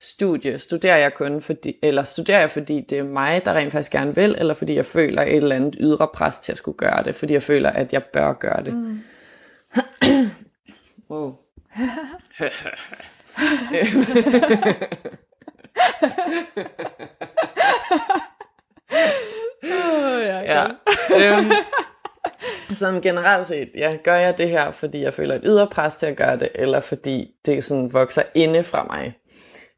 Speaker 3: studie. Studerer jeg kun fordi, eller studerer jeg fordi det er mig, der rent faktisk gerne vil, eller fordi jeg føler et eller andet ydre pres til at skulle gøre det, fordi jeg føler, at jeg bør gøre det.
Speaker 2: Mm.
Speaker 3: Wow.
Speaker 2: Oh, ja,
Speaker 3: ja. øhm, sådan generelt set, ja, gør jeg det her, fordi jeg føler et ydre pres til at gøre det, eller fordi det sådan vokser inde fra mig.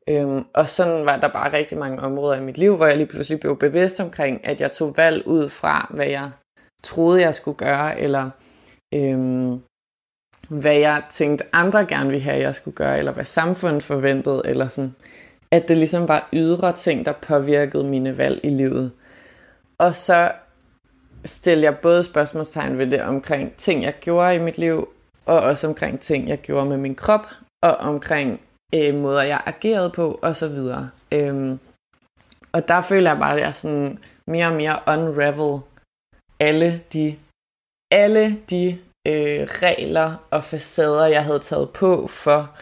Speaker 3: Øhm, og sådan var der bare rigtig mange områder i mit liv, hvor jeg lige pludselig blev bevidst omkring, at jeg tog valg ud fra, hvad jeg troede, jeg skulle gøre, eller øhm, hvad jeg tænkte, andre gerne ville have, jeg skulle gøre, eller hvad samfundet forventede, eller sådan, at det ligesom var ydre ting, der påvirkede mine valg i livet. Og så stillede jeg både spørgsmålstegn ved det omkring ting, jeg gjorde i mit liv, og også omkring ting, jeg gjorde med min krop, og omkring øh, måder, jeg agerede på, og så videre. Øhm, og der føler jeg bare, at jeg sådan mere og mere unravel alle de, alle de øh, regler og facader, jeg havde taget på for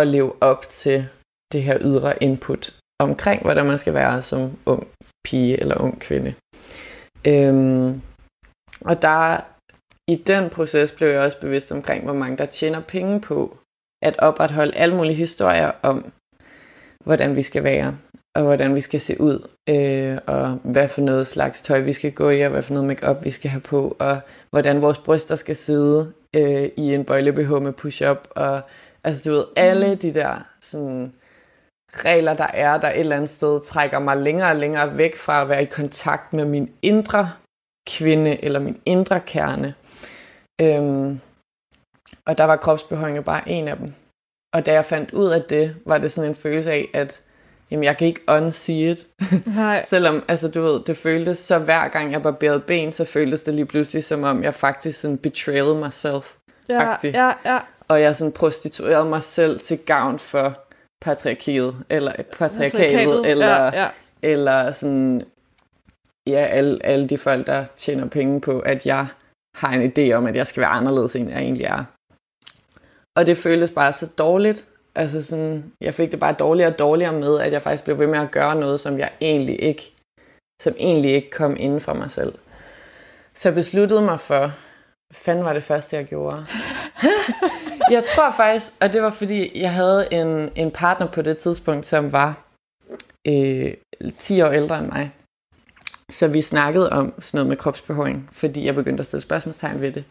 Speaker 3: at leve op til det her ydre input omkring, hvordan man skal være som ung pige eller ung kvinde. Øhm, og der i den proces blev jeg også bevidst omkring, hvor mange der tjener penge på at opretholde alle mulige historier om, hvordan vi skal være, og hvordan vi skal se ud, øh, og hvad for noget slags tøj vi skal gå i, og hvad for noget makeup vi skal have på, og hvordan vores bryster skal sidde øh, i en bøjle BH med push-up, og altså du ved, alle de der sådan, regler, der er, der et eller andet sted trækker mig længere og længere væk fra at være i kontakt med min indre kvinde, eller min indre kerne. Øhm, og der var kropsbehøjning bare en af dem. Og da jeg fandt ud af det, var det sådan en følelse af, at jamen, jeg kan ikke unsee it.
Speaker 2: Nej.
Speaker 3: Selvom, altså du ved, det føltes så hver gang jeg barberede ben, så føltes det lige pludselig som om, jeg faktisk sådan betrayed myself.
Speaker 2: Ja, ja, ja.
Speaker 3: Og jeg sådan prostituerede mig selv til gavn for patriarkiet, eller patriarkatet, eller,
Speaker 2: ja, ja.
Speaker 3: eller sådan, ja, alle, alle de folk, der tjener penge på, at jeg har en idé om, at jeg skal være anderledes, end jeg egentlig er. Og det føltes bare så dårligt. Altså sådan, jeg fik det bare dårligere og dårligere med, at jeg faktisk blev ved med at gøre noget, som jeg egentlig ikke, som egentlig ikke kom inden for mig selv. Så jeg besluttede mig for, hvad fanden var det første, jeg gjorde? jeg tror faktisk, og det var fordi, jeg havde en, en partner på det tidspunkt, som var øh, 10 år ældre end mig. Så vi snakkede om sådan noget med kropsbehåring, fordi jeg begyndte at stille spørgsmålstegn ved det.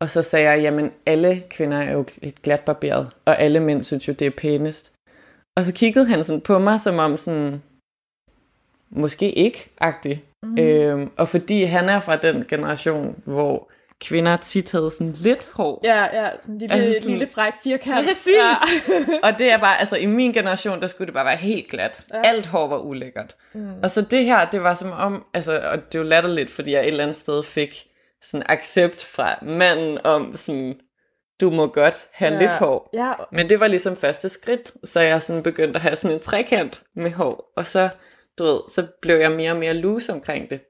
Speaker 3: Og så sagde jeg, jamen alle kvinder er jo et glat barberet, og alle mænd synes jo, det er pænest. Og så kiggede han sådan på mig, som om sådan, måske ikke-agtig. Mm. Øhm, og fordi han er fra den generation, hvor kvinder tit havde sådan lidt hår.
Speaker 2: Ja, ja, sådan en lille,
Speaker 3: Altså sådan-
Speaker 2: lille fræk firkant.
Speaker 3: Præcis.
Speaker 2: Ja.
Speaker 3: og det er bare, altså i min generation, der skulle det bare være helt glat.
Speaker 2: Ja.
Speaker 3: Alt hår var ulækkert. Mm. Og så det her, det var som om, altså, og det jo latterligt, fordi jeg et eller andet sted fik sådan accept fra manden om sådan, du må godt have
Speaker 2: ja.
Speaker 3: lidt hår.
Speaker 2: Ja,
Speaker 3: Men det var ligesom første skridt, så jeg sådan begyndte at have sådan en trekant med hår, og så, du ved, så blev jeg mere og mere loose omkring det.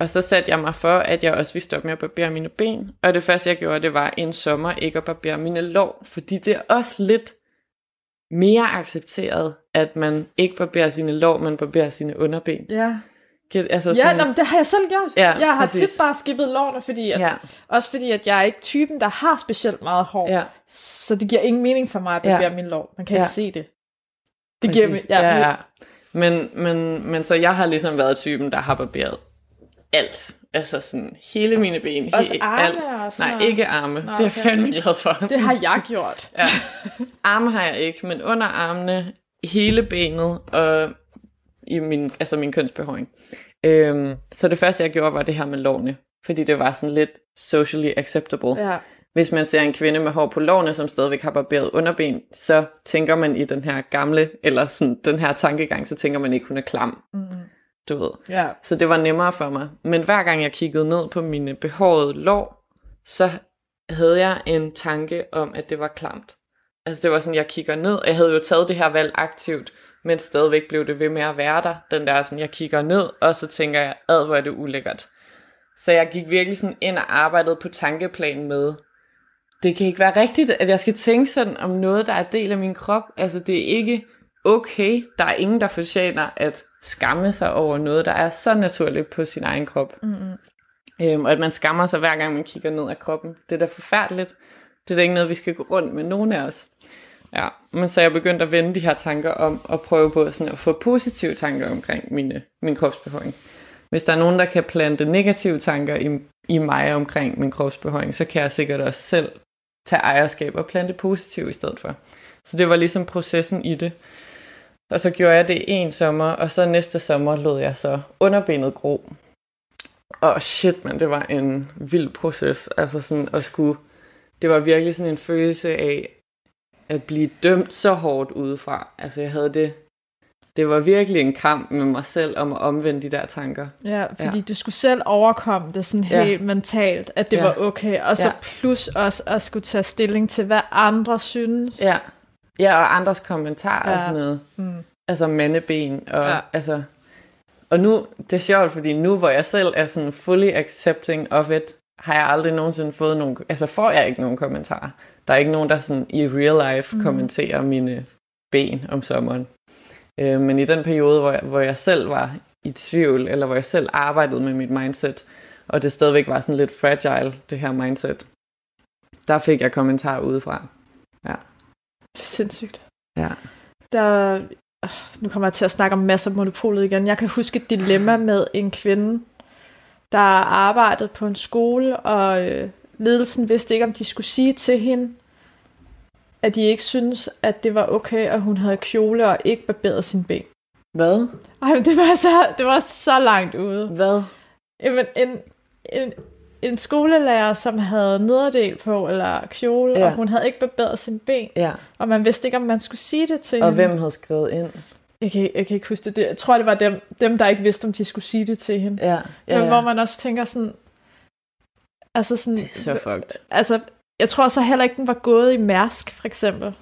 Speaker 3: Og så satte jeg mig for, at jeg også ville stoppe med at barbere mine ben. Og det første, jeg gjorde, det var en sommer ikke at barbere mine lår, fordi det er også lidt mere accepteret, at man ikke barberer sine lår, men barberer sine underben.
Speaker 2: ja.
Speaker 3: Get- Altså
Speaker 2: Ja,
Speaker 3: sådan,
Speaker 2: nå, men det har jeg selv gjort.
Speaker 3: Ja,
Speaker 2: jeg har
Speaker 3: præcis.
Speaker 2: tit bare skippet lårene, fordi at,
Speaker 3: ja,
Speaker 2: også fordi at jeg er ikke typen, der har specielt meget hår.
Speaker 3: ja,
Speaker 2: Så det giver ingen mening for mig at
Speaker 3: Ja.
Speaker 2: barbere min lår. Man kan
Speaker 3: Ja.
Speaker 2: ikke se det. Det giver
Speaker 3: præcis.
Speaker 2: mig, ja,
Speaker 3: ja, ja. Men, men, men så jeg har ligesom været typen, der har barberet alt. Altså sådan hele mine ben.
Speaker 2: Også
Speaker 3: helt,
Speaker 2: arme
Speaker 3: alt.
Speaker 2: og sådan
Speaker 3: Nej, ikke arme.
Speaker 2: Nå,
Speaker 3: det er jeg
Speaker 2: okay.
Speaker 3: fandme glad for.
Speaker 2: Det har jeg gjort.
Speaker 3: Ja. Arme har jeg ikke, men under armene, hele benet og i min, altså min kønsbehåring. Øhm, så det første, jeg gjorde, var det her med lårene. Fordi det var sådan lidt socially acceptable.
Speaker 2: Ja.
Speaker 3: Hvis man ser en kvinde med hår på lårene, som stadigvæk har barberet underben, så tænker man i den her gamle, eller sådan den her tankegang, så tænker man ikke, hun er klam.
Speaker 2: Mm.
Speaker 3: Du ved.
Speaker 2: Ja.
Speaker 3: Så det var nemmere for mig. Men hver gang jeg kiggede ned på mine behårede lår, så havde jeg en tanke om, at det var klamt. Altså det var sådan, jeg kigger ned, og jeg havde jo taget det her valg aktivt, men stadigvæk blev det ved med at være der. Den der sådan, jeg kigger ned, og så tænker jeg, ad hvor er det ulækkert. Så jeg gik virkelig sådan ind og arbejdede på tankeplanen med, det kan ikke være rigtigt, at jeg skal tænke sådan om noget, der er del af min krop. Altså det er ikke okay. Der er ingen, der fortjener at skamme sig over noget, der er så naturligt på sin egen krop.
Speaker 2: Mm-hmm.
Speaker 3: Øhm, og at man skammer sig hver gang man kigger ned af kroppen. Det er da forfærdeligt. Det er da ikke noget, vi skal gå rundt med nogen af os. Ja, men så jeg begyndte at vende de her tanker om og prøve på sådan at få positive tanker omkring mine, min kropsbehøring. Hvis der er nogen, der kan plante negative tanker i, i mig omkring min kropsbehøring, så kan jeg sikkert også selv tage ejerskab og plante positiv i stedet for. Så det var ligesom processen i det. Og så gjorde jeg det en sommer, og så næste sommer lod jeg så underbenet gro. Og shit, man, det var en vild proces. Altså sådan at skulle... Det var virkelig sådan en følelse af at blive dømt så hårdt udefra. Altså jeg havde det... Det var virkelig en kamp med mig selv om at omvende de der tanker.
Speaker 2: Ja, fordi ja. du skulle selv overkomme det sådan helt ja. mentalt, at det ja. var okay. Og så ja. plus også at skulle tage stilling til, hvad andre synes.
Speaker 3: Ja, ja og andres kommentarer ja. og sådan noget. Mm. Altså mandeben. Og, ja. altså, og nu, det er sjovt, fordi nu hvor jeg selv er sådan fully accepting of it, har jeg aldrig nogensinde fået nogen, altså får jeg ikke nogen kommentarer. Der er ikke nogen, der sådan i real life mm. kommenterer mine ben om sommeren. Øh, men i den periode, hvor jeg, hvor jeg selv var i tvivl, eller hvor jeg selv arbejdede med mit mindset, og det stadigvæk var sådan lidt fragile, det her mindset, der fik jeg kommentarer udefra. Ja.
Speaker 2: Det er sindssygt.
Speaker 3: Ja.
Speaker 2: Der, nu kommer jeg til at snakke om masser af monopolet igen. Jeg kan huske et dilemma med en kvinde, der arbejdede på en skole, og øh, ledelsen vidste ikke, om de skulle sige til hende, at de ikke synes, at det var okay, at hun havde kjole og ikke barberet sin ben.
Speaker 3: Hvad?
Speaker 2: Ej, det var så, det var så langt ude.
Speaker 3: Hvad?
Speaker 2: Jamen, en, en, en skolelærer, som havde nederdel på, eller kjole, ja. og hun havde ikke barberet sin ben.
Speaker 3: Ja.
Speaker 2: Og man vidste ikke, om man skulle sige det til
Speaker 3: Og
Speaker 2: hende.
Speaker 3: hvem havde skrevet ind?
Speaker 2: Jeg kan, jeg kan ikke huske det. Jeg tror, det var dem, dem, der ikke vidste, om de skulle sige det til hende.
Speaker 3: Ja. ja,
Speaker 2: Men hvor man også tænker sådan... Altså sådan...
Speaker 3: Det er så fucked.
Speaker 2: Altså, jeg tror så heller ikke, den var gået i Mærsk, for eksempel.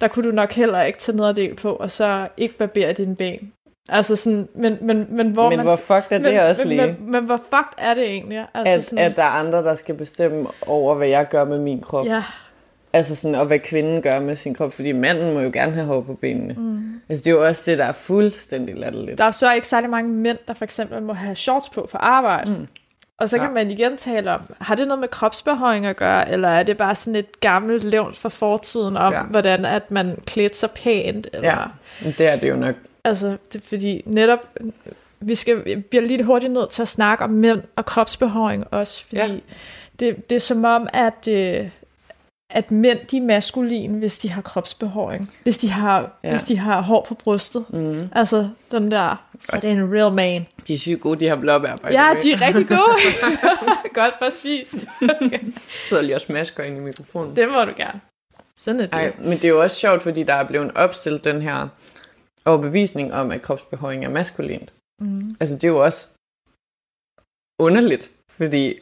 Speaker 2: Der kunne du nok heller ikke tage nederdel på, og så ikke barbere dine ben. Altså sådan, men, men, men hvor
Speaker 3: men
Speaker 2: man...
Speaker 3: hvor fucked er det
Speaker 2: men,
Speaker 3: også
Speaker 2: men,
Speaker 3: lige?
Speaker 2: Men, men, hvor fucked er det egentlig? Altså
Speaker 3: at,
Speaker 2: sådan,
Speaker 3: at der er andre, der skal bestemme over, hvad jeg gør med min krop.
Speaker 2: Ja,
Speaker 3: Altså sådan, og hvad kvinden gør med sin krop, fordi manden må jo gerne have hår på benene. Mm. Altså det er jo også det, der er fuldstændig latterligt.
Speaker 2: der er så ikke særlig mange mænd, der for eksempel må have shorts på på arbejde. Mm. Og så kan
Speaker 3: Ja.
Speaker 2: man igen tale om, har det noget med kropsbehøjning at gøre, eller er det bare sådan et gammelt levn fra fortiden om,
Speaker 3: Ja.
Speaker 2: hvordan at man klædte sig pænt? Eller,
Speaker 3: Ja, det er det jo nok.
Speaker 2: Altså, det, fordi netop, vi skal vi bliver lige hurtigt nødt til at snakke om mænd og kropsbehøjning også, fordi
Speaker 3: ja.
Speaker 2: det, det er som om, at, øh, at mænd, de er maskuline, hvis de har kropsbehøjning. Hvis de har,
Speaker 3: Ja.
Speaker 2: hvis de har hår på brystet.
Speaker 3: Mm.
Speaker 2: Altså, den der, så er det en real man.
Speaker 3: De er sygt gode, de har blåbær. by
Speaker 2: Ja, de er rigtig gode. Godt for spist.
Speaker 3: sidder lige og smasker ind i mikrofonen.
Speaker 2: Det må du gerne. Sådan er det.
Speaker 3: Ej, men det er jo også sjovt, fordi der er blevet opstillet den her overbevisning om, at kropsbehøjning er maskulint.
Speaker 2: Mm.
Speaker 3: Altså det er jo også underligt, fordi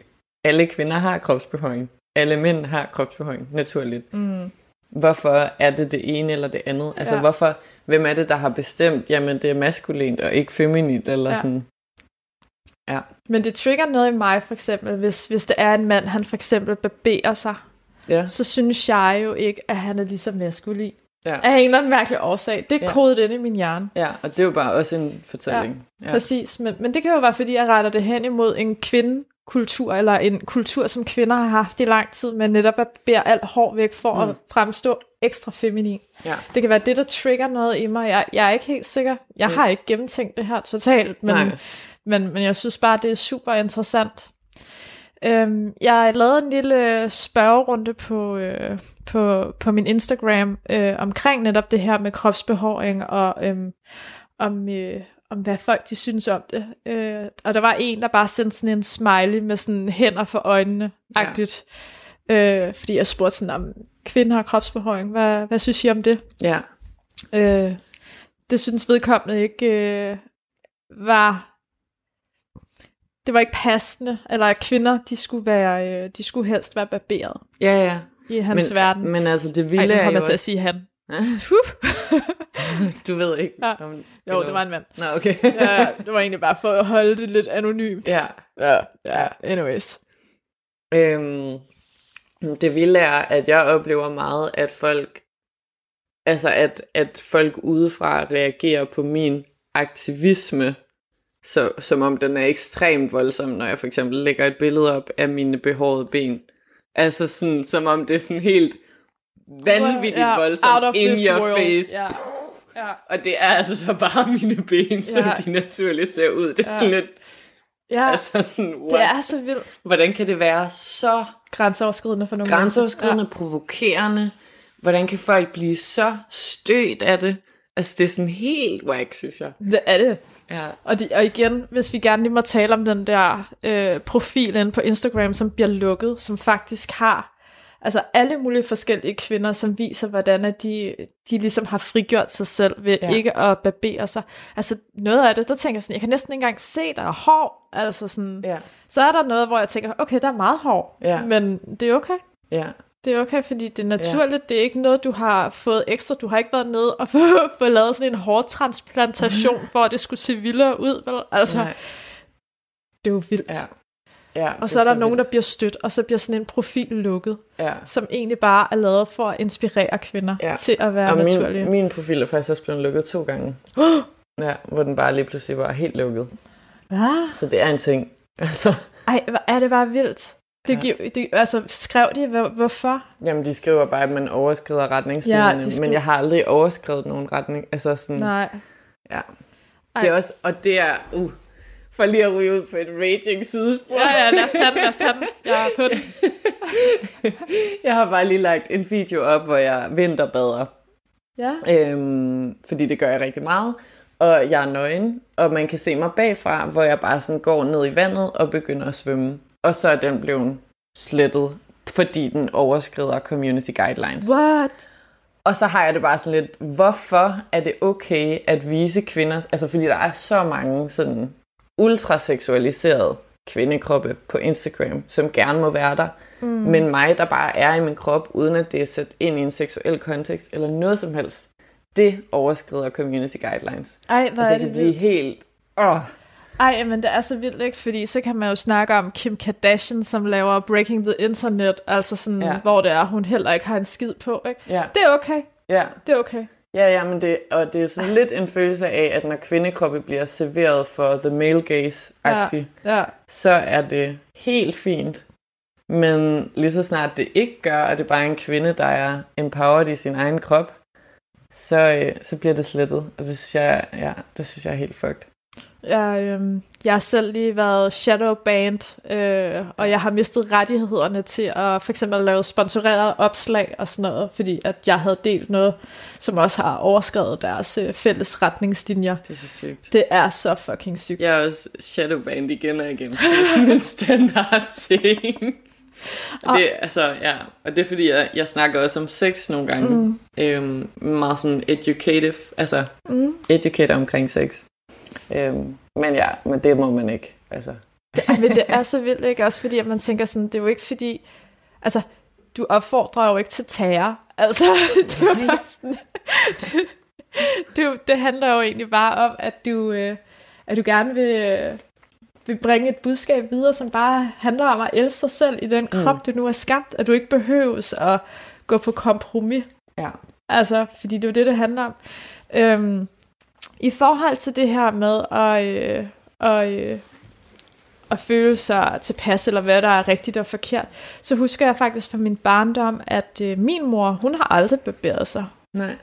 Speaker 3: alle kvinder har kropsbehøjning. Alle mænd har kropsbehøjning, naturligt.
Speaker 2: Mm.
Speaker 3: Hvorfor er det det ene eller det andet? Altså
Speaker 2: Ja.
Speaker 3: hvorfor, hvem er det, der har bestemt, jamen det er maskulint og ikke feminint, eller
Speaker 2: Ja.
Speaker 3: sådan. Ja.
Speaker 2: Men det trigger noget i mig, for eksempel, hvis, hvis det er en mand, han for eksempel barberer sig,
Speaker 3: Ja.
Speaker 2: så synes jeg jo ikke, at han er lige så maskulin.
Speaker 3: Ja.
Speaker 2: Af en eller anden mærkelig årsag. Det er
Speaker 3: Ja.
Speaker 2: kodet ind i min hjerne.
Speaker 3: ja, og det er jo bare også en fortælling.
Speaker 2: Ja. Præcis. Men, men det kan jo være, fordi jeg retter det hen imod en kvindekultur, eller en kultur, som kvinder har haft i lang tid, med netop at bære alt hår væk for mm.
Speaker 3: Mm.
Speaker 2: at fremstå ekstra feminin.
Speaker 3: Ja.
Speaker 2: Det kan være det, der trigger noget i mig. Jeg, jeg er ikke helt sikker. Jeg
Speaker 3: Mm.
Speaker 2: har ikke gennemtænkt det her totalt, men,
Speaker 3: Nej.
Speaker 2: men, men jeg synes bare, det er super interessant. Øhm, jeg lavede en lille spørgerunde på, øh, på, på min Instagram øh, omkring netop det her med kropsbehåring og øhm, om, øh, om hvad folk de synes om det. Øh, og der var en, der bare sendte sådan en smiley med sådan hænder for øjnene, agtigt. Øh, fordi jeg spurgte sådan, om kvinder har kropsbehåring. Hvad, hvad synes I om det?
Speaker 3: Ja.
Speaker 2: Øh, det synes vedkommende ikke øh, var det var ikke passende, eller at kvinder, de skulle, være, øh, de skulle helst være barberet
Speaker 3: Ja, ja.
Speaker 2: i hans
Speaker 3: men,
Speaker 2: verden.
Speaker 3: Men altså, det
Speaker 2: Ej,
Speaker 3: vilde
Speaker 2: nu
Speaker 3: er jo
Speaker 2: til at
Speaker 3: også...
Speaker 2: sige han.
Speaker 3: Du ved ikke.
Speaker 2: Ja.
Speaker 3: om-
Speaker 2: Jo, det var en mand.
Speaker 3: Nå, okay.
Speaker 2: ja, det var egentlig bare for at holde det lidt anonymt.
Speaker 3: ja.
Speaker 2: ja, ja. anyways.
Speaker 3: Øhm, det vilde er, at jeg oplever meget, at folk, altså at, at folk udefra reagerer på min aktivisme, så, som om den er ekstremt voldsom, når jeg for eksempel lægger et billede op af mine behårede ben. Altså sådan, som om det er sådan helt vanvittigt
Speaker 2: Ja,
Speaker 3: voldsomt in your
Speaker 2: world.
Speaker 3: face.
Speaker 2: Ja. Ja.
Speaker 3: Og det er altså så bare mine ben, som
Speaker 2: Ja.
Speaker 3: de naturligt ser ud. Det er
Speaker 2: Ja.
Speaker 3: sådan lidt,
Speaker 2: ja.
Speaker 3: altså sådan, what?
Speaker 2: det er så vildt
Speaker 3: Hvordan kan det være så
Speaker 2: grænseoverskridende for nogle
Speaker 3: grænseoverskridende, ja. provokerende? Hvordan kan folk blive så stødt af det? Altså, det er sådan helt whack, synes jeg.
Speaker 2: Det er det.
Speaker 3: Ja.
Speaker 2: Og, de, og igen, hvis vi gerne lige må tale om den der øh, profil inde på Instagram, som bliver lukket, som faktisk har altså alle mulige forskellige kvinder, som viser, hvordan at de, de ligesom har frigjort sig selv ved
Speaker 3: Ja.
Speaker 2: ikke at barbere sig. Altså noget af det, der tænker jeg sådan, jeg kan næsten ikke engang se, der er hår. Altså sådan,
Speaker 3: Ja.
Speaker 2: så er der noget, hvor jeg tænker, okay, der er meget hår,
Speaker 3: Ja.
Speaker 2: men det er okay.
Speaker 3: Ja.
Speaker 2: Det er okay, fordi det er naturligt. Ja. Det er ikke noget, du har fået ekstra. Du har ikke været nede og få, få lavet sådan en hårtransplantation, for at det skulle se vildere ud. Vel? Altså,
Speaker 3: Nej.
Speaker 2: det er jo vildt.
Speaker 3: Ja. Ja,
Speaker 2: Og så er der nogen, der bliver stødt, og så bliver sådan en profil lukket,
Speaker 3: Ja.
Speaker 2: som egentlig bare er lavet for at inspirere kvinder
Speaker 3: Ja.
Speaker 2: til at være
Speaker 3: Og
Speaker 2: naturlige.
Speaker 3: min, min profil er faktisk også blevet lukket to gange. ja, hvor den bare lige pludselig var helt lukket.
Speaker 2: Hvad?
Speaker 3: Så det er en ting. Altså,
Speaker 2: Ej, er det bare vildt. Det, giver, det, altså, skrev de, hvor, hvorfor?
Speaker 3: jamen, de skriver bare, at man overskrider retningslinjerne.
Speaker 2: Ja, skriver-
Speaker 3: Men jeg har aldrig overskrevet nogen retning. Altså sådan,
Speaker 2: Nej.
Speaker 3: ja.
Speaker 2: Ej.
Speaker 3: Det er også, og det er, uh, for lige at ryge ud på et raging sidespor.
Speaker 2: Ja, ja, lad os tage den, lad os tage den. Jeg er på den.
Speaker 3: Jeg har bare lige lagt en video op, hvor jeg vinterbader.
Speaker 2: Ja.
Speaker 3: Øhm, fordi det gør jeg rigtig meget. Og jeg er nøgen, og man kan se mig bagfra, hvor jeg bare sådan går ned i vandet og begynder at svømme. Og så er den blevet slettet, fordi den overskrider community guidelines.
Speaker 2: What?
Speaker 3: Og så har jeg det bare sådan lidt, hvorfor er det okay at vise kvinder, altså fordi der er så mange sådan ultraseksualiserede kvindekroppe på Instagram, som gerne må være der, mm. men mig, der bare er i min krop, uden at det er sat ind i en seksuel kontekst, eller noget som helst, det overskrider community guidelines.
Speaker 2: Ej, hvor
Speaker 3: altså,
Speaker 2: er
Speaker 3: kan
Speaker 2: det
Speaker 3: blive
Speaker 2: vildt.
Speaker 3: helt... Åh,
Speaker 2: Ej, men det er så vildt, ikke? Fordi så kan man jo snakke om Kim Kardashian, som laver Breaking the Internet, altså sådan,
Speaker 3: ja.
Speaker 2: hvor det er, hun heller ikke har en skid på, ikke?
Speaker 3: ja,
Speaker 2: Det er okay.
Speaker 3: ja.
Speaker 2: Det er okay.
Speaker 3: Ja, ja, men det, og det er sådan lidt en følelse af, at når kvindekroppe bliver serveret for the male gaze-agtigt,
Speaker 2: Ja.
Speaker 3: så er det helt fint. Men lige så snart det ikke gør, at det bare er en kvinde, der er empowered i sin egen krop, så, øh, så bliver det slettet. Og det synes jeg, ja, det synes jeg er helt fucked.
Speaker 2: Jeg, øhm, jeg har selv lige været shadowband, øh, og jeg har mistet rettigheder til at for eksempel lave sponsoreret opslag og sådan noget, fordi at jeg havde delt noget, som også har overskrevet deres øh, fælles retningslinjer.
Speaker 3: Det er så sygt.
Speaker 2: Det er så fucking sygt.
Speaker 3: Jeg er også shadowband igen og igen. Det er en standard ting. Og det, altså, ja, og det er fordi, jeg, jeg snakker også om sex nogle gange. Mm. Øhm, meget sådan educative, altså
Speaker 2: Mm.
Speaker 3: educator omkring sex. Øhm, men ja, men det må man ikke. Altså,
Speaker 2: Ej, men det er så vildt, ikke? Også fordi, at man tænker sådan, det er jo ikke fordi... Altså, du opfordrer jo ikke til terror. Altså, det er jo bare sådan... Det, det, det handler jo egentlig bare om, at du, øh, at du gerne vil, øh, vil bringe et budskab videre, som bare handler om at elske sig selv i den krop, du nu er skabt. At du ikke behøves at gå på kompromis.
Speaker 3: ja.
Speaker 2: Altså, fordi det er jo det, det handler om. Øhm, I forhold til det her med at, øh, at, øh, at føle sig tilpas, eller hvad der er rigtigt og forkert, så husker jeg faktisk fra min barndom, at øh, min mor, hun har aldrig barberet sig.
Speaker 3: Nej.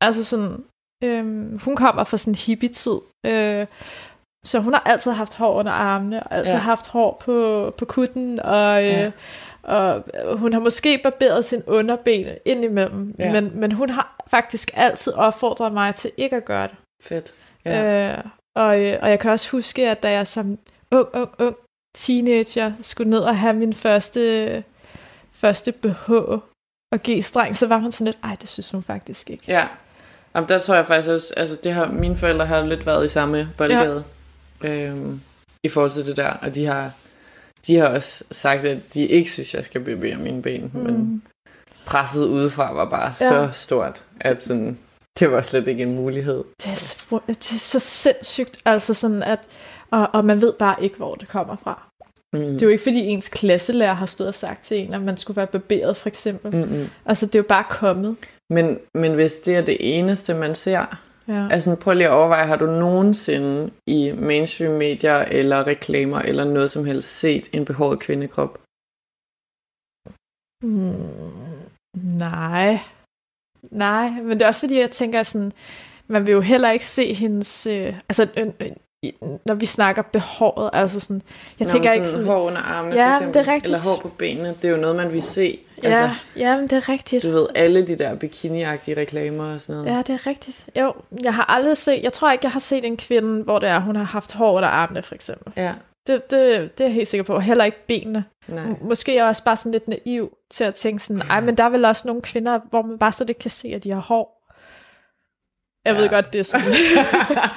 Speaker 2: Altså sådan, øhm, hun kommer fra sådan hippie-tid, øh, så hun har altid haft hår under armene, og altid
Speaker 3: Ja.
Speaker 2: haft hår på, på kutten, og, øh,
Speaker 3: Ja.
Speaker 2: og hun har måske barberet sin underben indimellem,
Speaker 3: ja.
Speaker 2: men, men hun har faktisk altid opfordret mig til ikke at gøre det.
Speaker 3: Fedt. Ja.
Speaker 2: Øh, og, øh, og jeg kan også huske, at da jeg som ung, ung, ung teenager skulle ned og have min første, første BH og G-streng, så var man sådan lidt, ej, det synes hun faktisk ikke.
Speaker 3: Ja. Jamen, der tror jeg faktisk også, altså det har, mine forældre har lidt været i samme boldgade. Ja. Øhm, I forhold til det der, og de har, de har også sagt, at de ikke synes, jeg skal barbere mine ben, mm. men presset udefra var bare ja. så stort, at sådan, det var slet ikke en mulighed.
Speaker 2: Det er, så, det er så sindssygt, altså sådan at, og, og man ved bare ikke, hvor det kommer fra.
Speaker 3: Mm.
Speaker 2: Det er jo ikke, fordi ens klasselærer har stået og sagt til en, at man skulle være barberet, for eksempel.
Speaker 3: Mm-mm.
Speaker 2: Altså, det er jo bare kommet.
Speaker 3: Men, men hvis det er det eneste, man ser,
Speaker 2: Ja.
Speaker 3: altså prøv lige at overveje, har du nogensinde i mainstream medier eller reklamer eller noget som helst set en behåret kvindekrop?
Speaker 2: Mm, nej. Nej, men det er også fordi, jeg tænker sådan, man vil jo heller ikke se hendes, øh, altså øh, øh, når vi snakker behovet, altså sådan, jeg
Speaker 3: Nå,
Speaker 2: tænker
Speaker 3: sådan
Speaker 2: ikke sådan,
Speaker 3: hår under armene,
Speaker 2: Ja,
Speaker 3: for eksempel,
Speaker 2: det er rigtigt.
Speaker 3: eller hår på benene, det er jo noget, man vil se.
Speaker 2: ja,
Speaker 3: Altså,
Speaker 2: ja, men det er rigtigt.
Speaker 3: du ved, alle de der bikini-agtige reklamer og sådan noget.
Speaker 2: Ja, det er rigtigt. Jo, jeg har aldrig set, jeg tror ikke, jeg har set en kvinde, hvor det er, hun har haft hår under armene, for eksempel.
Speaker 3: Ja,
Speaker 2: Det, det, det er jeg helt sikker på. Heller ikke benene.
Speaker 3: nej.
Speaker 2: M- Måske er jeg også bare sådan lidt naiv til at tænke sådan, ej, men der er vel også nogle kvinder, hvor man bare slet ikke kan se, at de har hår. Jeg ja. ved godt, det er sådan.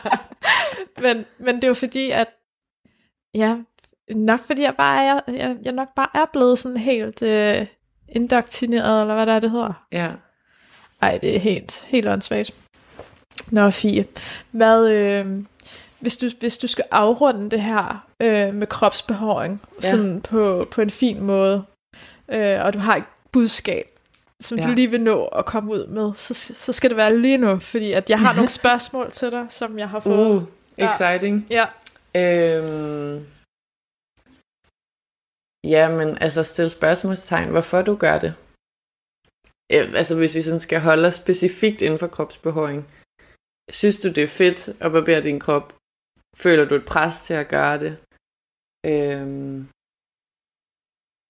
Speaker 2: men, men det er jo fordi, at ja, nok fordi jeg bare er, jeg, jeg nok bare er blevet sådan helt øh, indoktrineret, eller hvad der er, det hedder.
Speaker 3: Ja.
Speaker 2: Ej, det er helt, helt åndssvagt. Nå, Fie. Hvad, øh, hvis, du, hvis du skal afrunde det her øh, med kropsbehåring, ja. Sådan på, på en fin måde, øh, og du har et budskab, som ja. Du lige vil nå at komme ud med, så, så skal det være lige nu, fordi at jeg har nogle spørgsmål til dig, som jeg har fået.
Speaker 3: Uh, exciting.
Speaker 2: Ja.
Speaker 3: Øhm, ja, men altså stille spørgsmålstegn, hvorfor du gør det. Øh, Altså hvis vi sådan skal holde os specifikt inden for kropsbehåring. Synes du, det er fedt at barbere din krop? Føler du et pres til at gøre det? Øhm,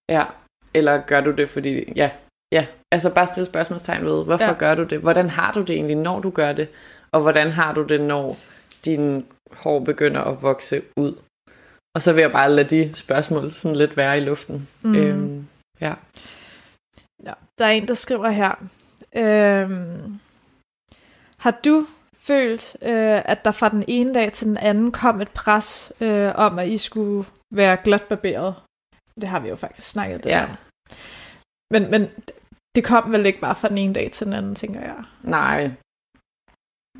Speaker 3: ja, eller gør du det, fordi... Ja, ja. Altså bare stille spørgsmålstegn ved, hvorfor
Speaker 2: Ja.
Speaker 3: gør du det? Hvordan har du det egentlig, når du gør det? Og hvordan har du det, når din hår begynder at vokse ud? Og så vil jeg bare lade de spørgsmål sådan lidt være i luften.
Speaker 2: Mm.
Speaker 3: Øhm, ja.
Speaker 2: Ja, der er en, der skriver her. Øhm, har du følt, øh, at der fra den ene dag til den anden kom et pres øh, om, at I skulle være glat barberet? Det har vi jo faktisk snakket
Speaker 3: Ja.
Speaker 2: om. Men, men det kom vel ikke bare fra den ene dag til den anden, tænker jeg.
Speaker 3: Nej.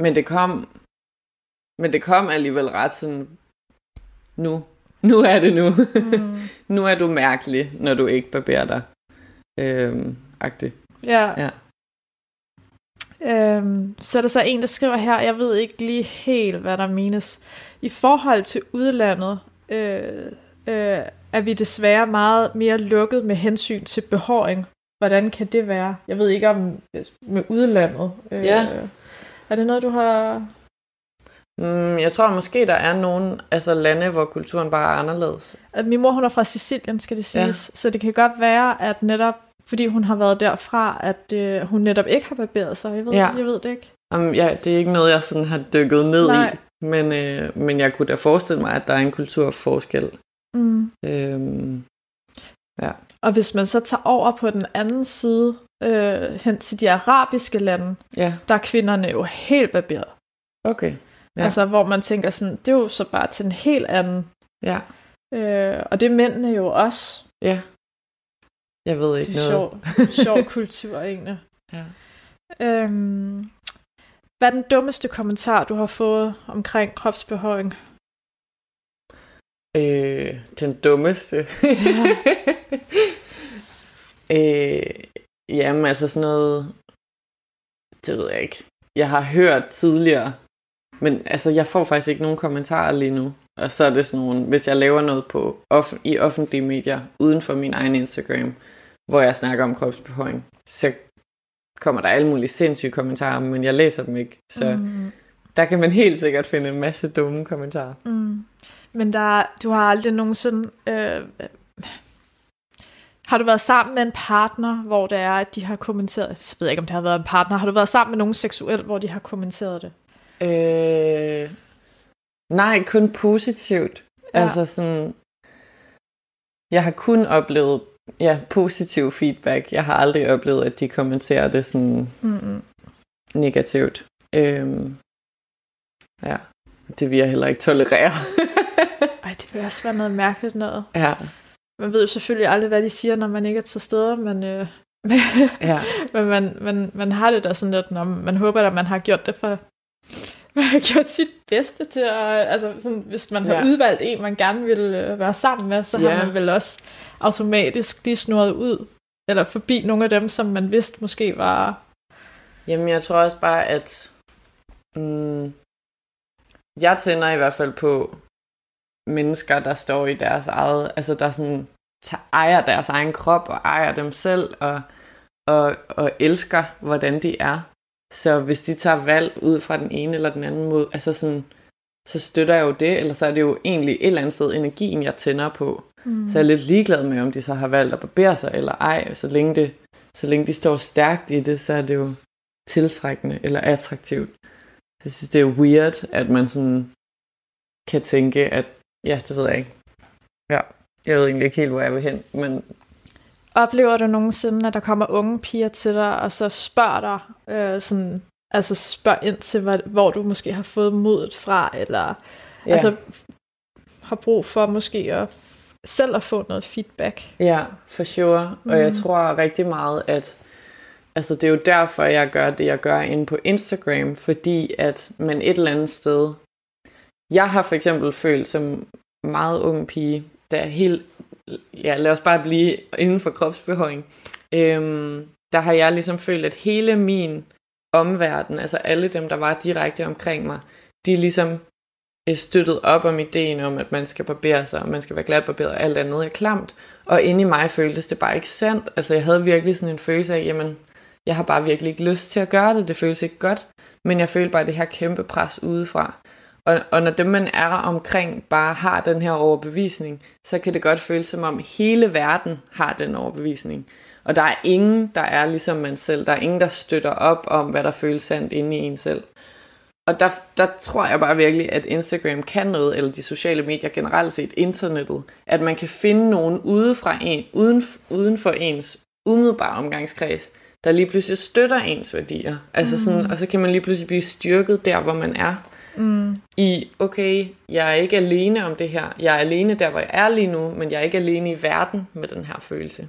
Speaker 3: Men det kom... Men det kom alligevel ret sådan... Nu. Nu er det nu.
Speaker 2: Mm.
Speaker 3: nu er du mærkelig, når du ikke barberer dig. Øhm, agtigt.
Speaker 2: Ja.
Speaker 3: Ja.
Speaker 2: Øhm, så er der så en, der skriver her, jeg ved ikke lige helt, hvad der menes. I forhold til udlandet, øh, øh, er vi desværre meget mere lukket med hensyn til behåring. Hvordan kan det være? Jeg ved ikke om med udlandet. Øh,
Speaker 3: Ja.
Speaker 2: Er det noget, du har...
Speaker 3: Mm, jeg tror måske, der er nogle altså, lande, hvor kulturen bare er anderledes.
Speaker 2: At min mor, hun er fra Sicilien, skal det siges. Ja. Så det kan godt være, at netop, fordi hun har været derfra, at øh, hun netop ikke har barberet sig. Jeg ved,
Speaker 3: Ja.
Speaker 2: jeg ved det ikke.
Speaker 3: Um, ja, det er ikke noget, jeg sådan har dykket ned
Speaker 2: Nej.
Speaker 3: i. Men, øh, men jeg kunne da forestille mig, at der er en kulturforskel.
Speaker 2: Mm.
Speaker 3: Øhm,
Speaker 2: Og hvis man så tager over på den anden side, øh, hen til de arabiske lande,
Speaker 3: ja,
Speaker 2: der er kvinderne jo helt barberet.
Speaker 3: okay.
Speaker 2: Ja.
Speaker 3: Ja.
Speaker 2: Altså, hvor man tænker sådan, det er jo så bare til en helt anden.
Speaker 3: Ja,
Speaker 2: Øh, og det er mændene jo også.
Speaker 3: ja. Jeg ved
Speaker 2: Det
Speaker 3: ikke
Speaker 2: er
Speaker 3: noget.
Speaker 2: sjov, sjov kultur egentlig.
Speaker 3: Ja.
Speaker 2: Øhm, hvad er den dummeste kommentar, du har fået omkring kropsbehøring?
Speaker 3: Øh, den dummeste. øh, jamen, altså sådan noget... Det ved jeg ikke. Jeg har hørt tidligere, men altså, jeg får faktisk ikke nogen kommentarer lige nu. Og så er det sådan nogle, hvis jeg laver noget på off- i offentlige medier, uden for min egen Instagram, hvor jeg snakker om kropsbehøring, så kommer der alle mulige sindssyge kommentarer, men jeg læser dem ikke. Så mm. Der kan man helt sikkert finde en masse dumme kommentarer.
Speaker 2: mm. Men der, du har aldrig nogensinde... Øh, har du været sammen med en partner, hvor det er, at de har kommenteret... Så ved jeg ikke, om det har været en partner. Har du været sammen med nogen seksuelt, hvor de har kommenteret det?
Speaker 3: Øh, nej, kun positivt.
Speaker 2: Ja.
Speaker 3: Altså sådan, jeg har kun oplevet ja, positiv feedback. Jeg har aldrig oplevet, at de kommenterer det sådan
Speaker 2: Mm-mm.
Speaker 3: negativt. Øhm, ja, det vil jeg heller ikke tolerere.
Speaker 2: Ej, det vil også være noget mærkeligt noget.
Speaker 3: ja,
Speaker 2: Man ved jo selvfølgelig aldrig, hvad de siger, når man ikke er til stede, men, øh,
Speaker 3: ja,
Speaker 2: men man, man, man har det da sådan lidt, når man håber, at man har gjort det for man har gjort sit bedste til at, altså sådan, hvis man har
Speaker 3: Ja.
Speaker 2: udvalgt en, man gerne vil øh, være sammen med, så har
Speaker 3: Ja.
Speaker 2: man vel også automatisk lige snurret ud, eller forbi nogle af dem, som man vidste måske var,
Speaker 3: Jamen, jeg tror også bare, at mm, jeg tænder i hvert fald på mennesker, der står i deres eget, altså der sådan tager, ejer deres egen krop og ejer dem selv og, og, og elsker, hvordan de er. Så hvis de tager valg ud fra den ene eller den anden måde, altså sådan, så støtter jeg jo det, eller så er det jo egentlig et eller andet sted energien, jeg tænder på. Mm. Så jeg er lidt ligeglad med, om de så har valgt at barbere sig eller ej. Så længe, det, så længe de står stærkt i det, så er det jo tiltrækkende eller attraktivt. Jeg synes, det er weird, at man sådan kan tænke, at ja, det ved jeg ikke. Ja, jeg ved egentlig ikke helt, hvor jeg vil hen, men...
Speaker 2: Oplever du nogensinde, at der kommer unge piger til dig, og så spørger dig, øh, sådan, altså spørg ind til, hvor, hvor du måske har fået modet fra, eller ja. altså har brug for måske at selv at få noget feedback.
Speaker 3: Ja, for sure. Mm. Og jeg mm. tror rigtig meget, at altså det er jo derfor, jeg gør det, jeg gør inde på Instagram, fordi at man et eller andet sted, jeg har for eksempel følt som meget ung pige, der er helt, ja lad os bare blive inden for kropsbehøring, øhm, der har jeg ligesom følt, at hele min omverden, altså alle dem, der var direkte omkring mig, de ligesom øh, støttet op om ideen om, at man skal barbere sig, og man skal være glatbarberet, og alt andet er klamt. Og inde i mig føltes det bare ikke sandt. Altså jeg havde virkelig sådan en følelse af, jamen, jeg har bare virkelig ikke lyst til at gøre det, det føles ikke godt. Men jeg følte bare det her kæmpe pres udefra. Og, og når dem, man er omkring, bare har den her overbevisning, så kan det godt føles som om hele verden har den overbevisning. Og der er ingen, der er ligesom man selv. Der er ingen, der støtter op om, hvad der føles sandt inde i en selv. Og der, der tror jeg bare virkelig, at Instagram kan noget, eller de sociale medier generelt set, internettet, at man kan finde nogen ude fra en, uden, uden for ens umiddelbare omgangskreds, der lige pludselig støtter ens værdier. Altså sådan, mm. Og så kan man lige pludselig blive styrket der, hvor man er. Mm. I, okay, jeg er ikke alene om det her. Jeg er alene der, hvor jeg er lige nu, men jeg er ikke alene i verden med den her følelse.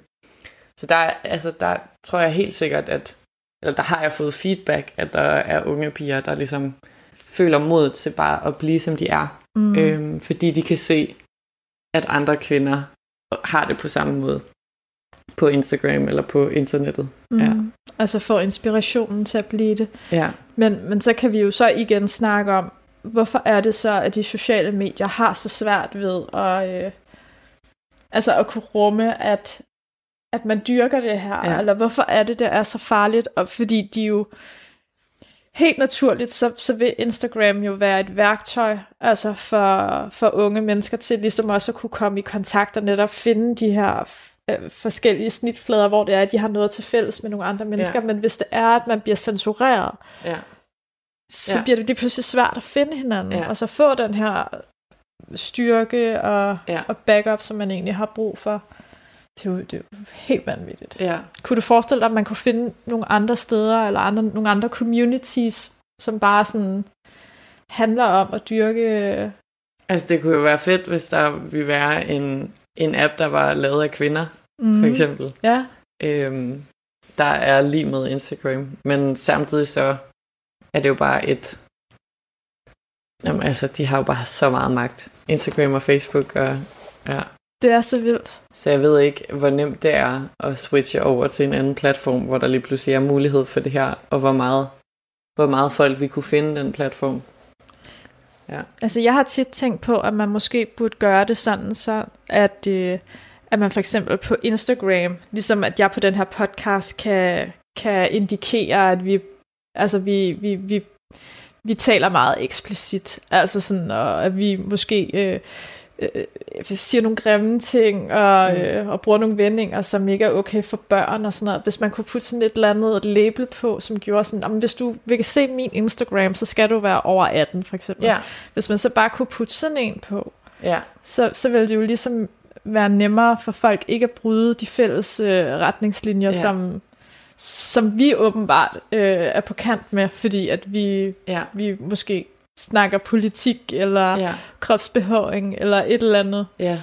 Speaker 3: Så der, altså, der tror jeg helt sikkert, at eller der har jeg fået feedback, at der er unge piger, der ligesom føler mod til bare at blive, som de er. Mm. Øhm, fordi de kan se, at andre kvinder har det på samme måde på Instagram eller på internettet. Mm. Ja.
Speaker 2: Altså få inspirationen til at blive det.
Speaker 3: Ja.
Speaker 2: Men, men så kan vi jo så igen snakke om, hvorfor er det så, at de sociale medier har så svært ved at, øh, altså at kunne rumme, at, at man dyrker det her, ja. eller hvorfor er det, det er så farligt, og fordi de jo, helt naturligt, så, så vil Instagram jo være et værktøj altså for, for unge mennesker til ligesom også at kunne komme i kontakt og netop finde de her øh, forskellige snitflader, hvor det er, at de har noget til fælles med nogle andre mennesker. Ja. Men hvis det er, at man bliver censureret, ja. så ja. bliver det lige pludselig svært at finde hinanden, ja. og så få den her styrke og, ja. og backup, som man egentlig har brug for. Det er, jo, det er jo helt vanvittigt.
Speaker 3: Ja.
Speaker 2: Kunne du forestille dig, at man kunne finde nogle andre steder, eller andre, nogle andre communities, som bare sådan handler om at dyrke...
Speaker 3: Altså det kunne jo være fedt, hvis der ville være en, en app, der var lavet af kvinder, mm. for eksempel.
Speaker 2: Ja.
Speaker 3: Øhm, der er lige med Instagram, men samtidig så er det jo bare et... Jamen altså, de har jo bare så meget magt. Instagram og Facebook og... Ja.
Speaker 2: Det er så vildt.
Speaker 3: Så jeg ved ikke, hvor nemt det er at switche over til en anden platform, hvor der lige pludselig er mulighed for det her, og hvor meget, hvor meget folk vi kunne finde den platform. Ja.
Speaker 2: Altså jeg har tit tænkt på, at man måske burde gøre det sådan, så at, øh, at man for eksempel på Instagram, ligesom at jeg på den her podcast kan, kan indikere, at vi, altså vi, vi, vi, vi taler meget eksplicit, altså sådan, og at vi måske øh, øh, siger nogle grimme ting, og, mm. øh, og bruger nogle vendinger, som ikke er okay for børn og sådan noget. Hvis man kunne putte sådan et eller andet et label på, som gjorde sådan, hvis du vil se min Instagram, så skal du være over 18 for eksempel.
Speaker 3: Ja.
Speaker 2: Hvis man så bare kunne putte sådan en på,
Speaker 3: ja.
Speaker 2: så, så ville det jo ligesom være nemmere for folk ikke at bryde de fælles øh, retningslinjer, ja. som, som vi åbenbart øh, er på kant med, fordi at vi,
Speaker 3: ja.
Speaker 2: vi måske snakker politik, eller
Speaker 3: ja.
Speaker 2: kropsbehåring, eller et eller andet.
Speaker 3: Ja.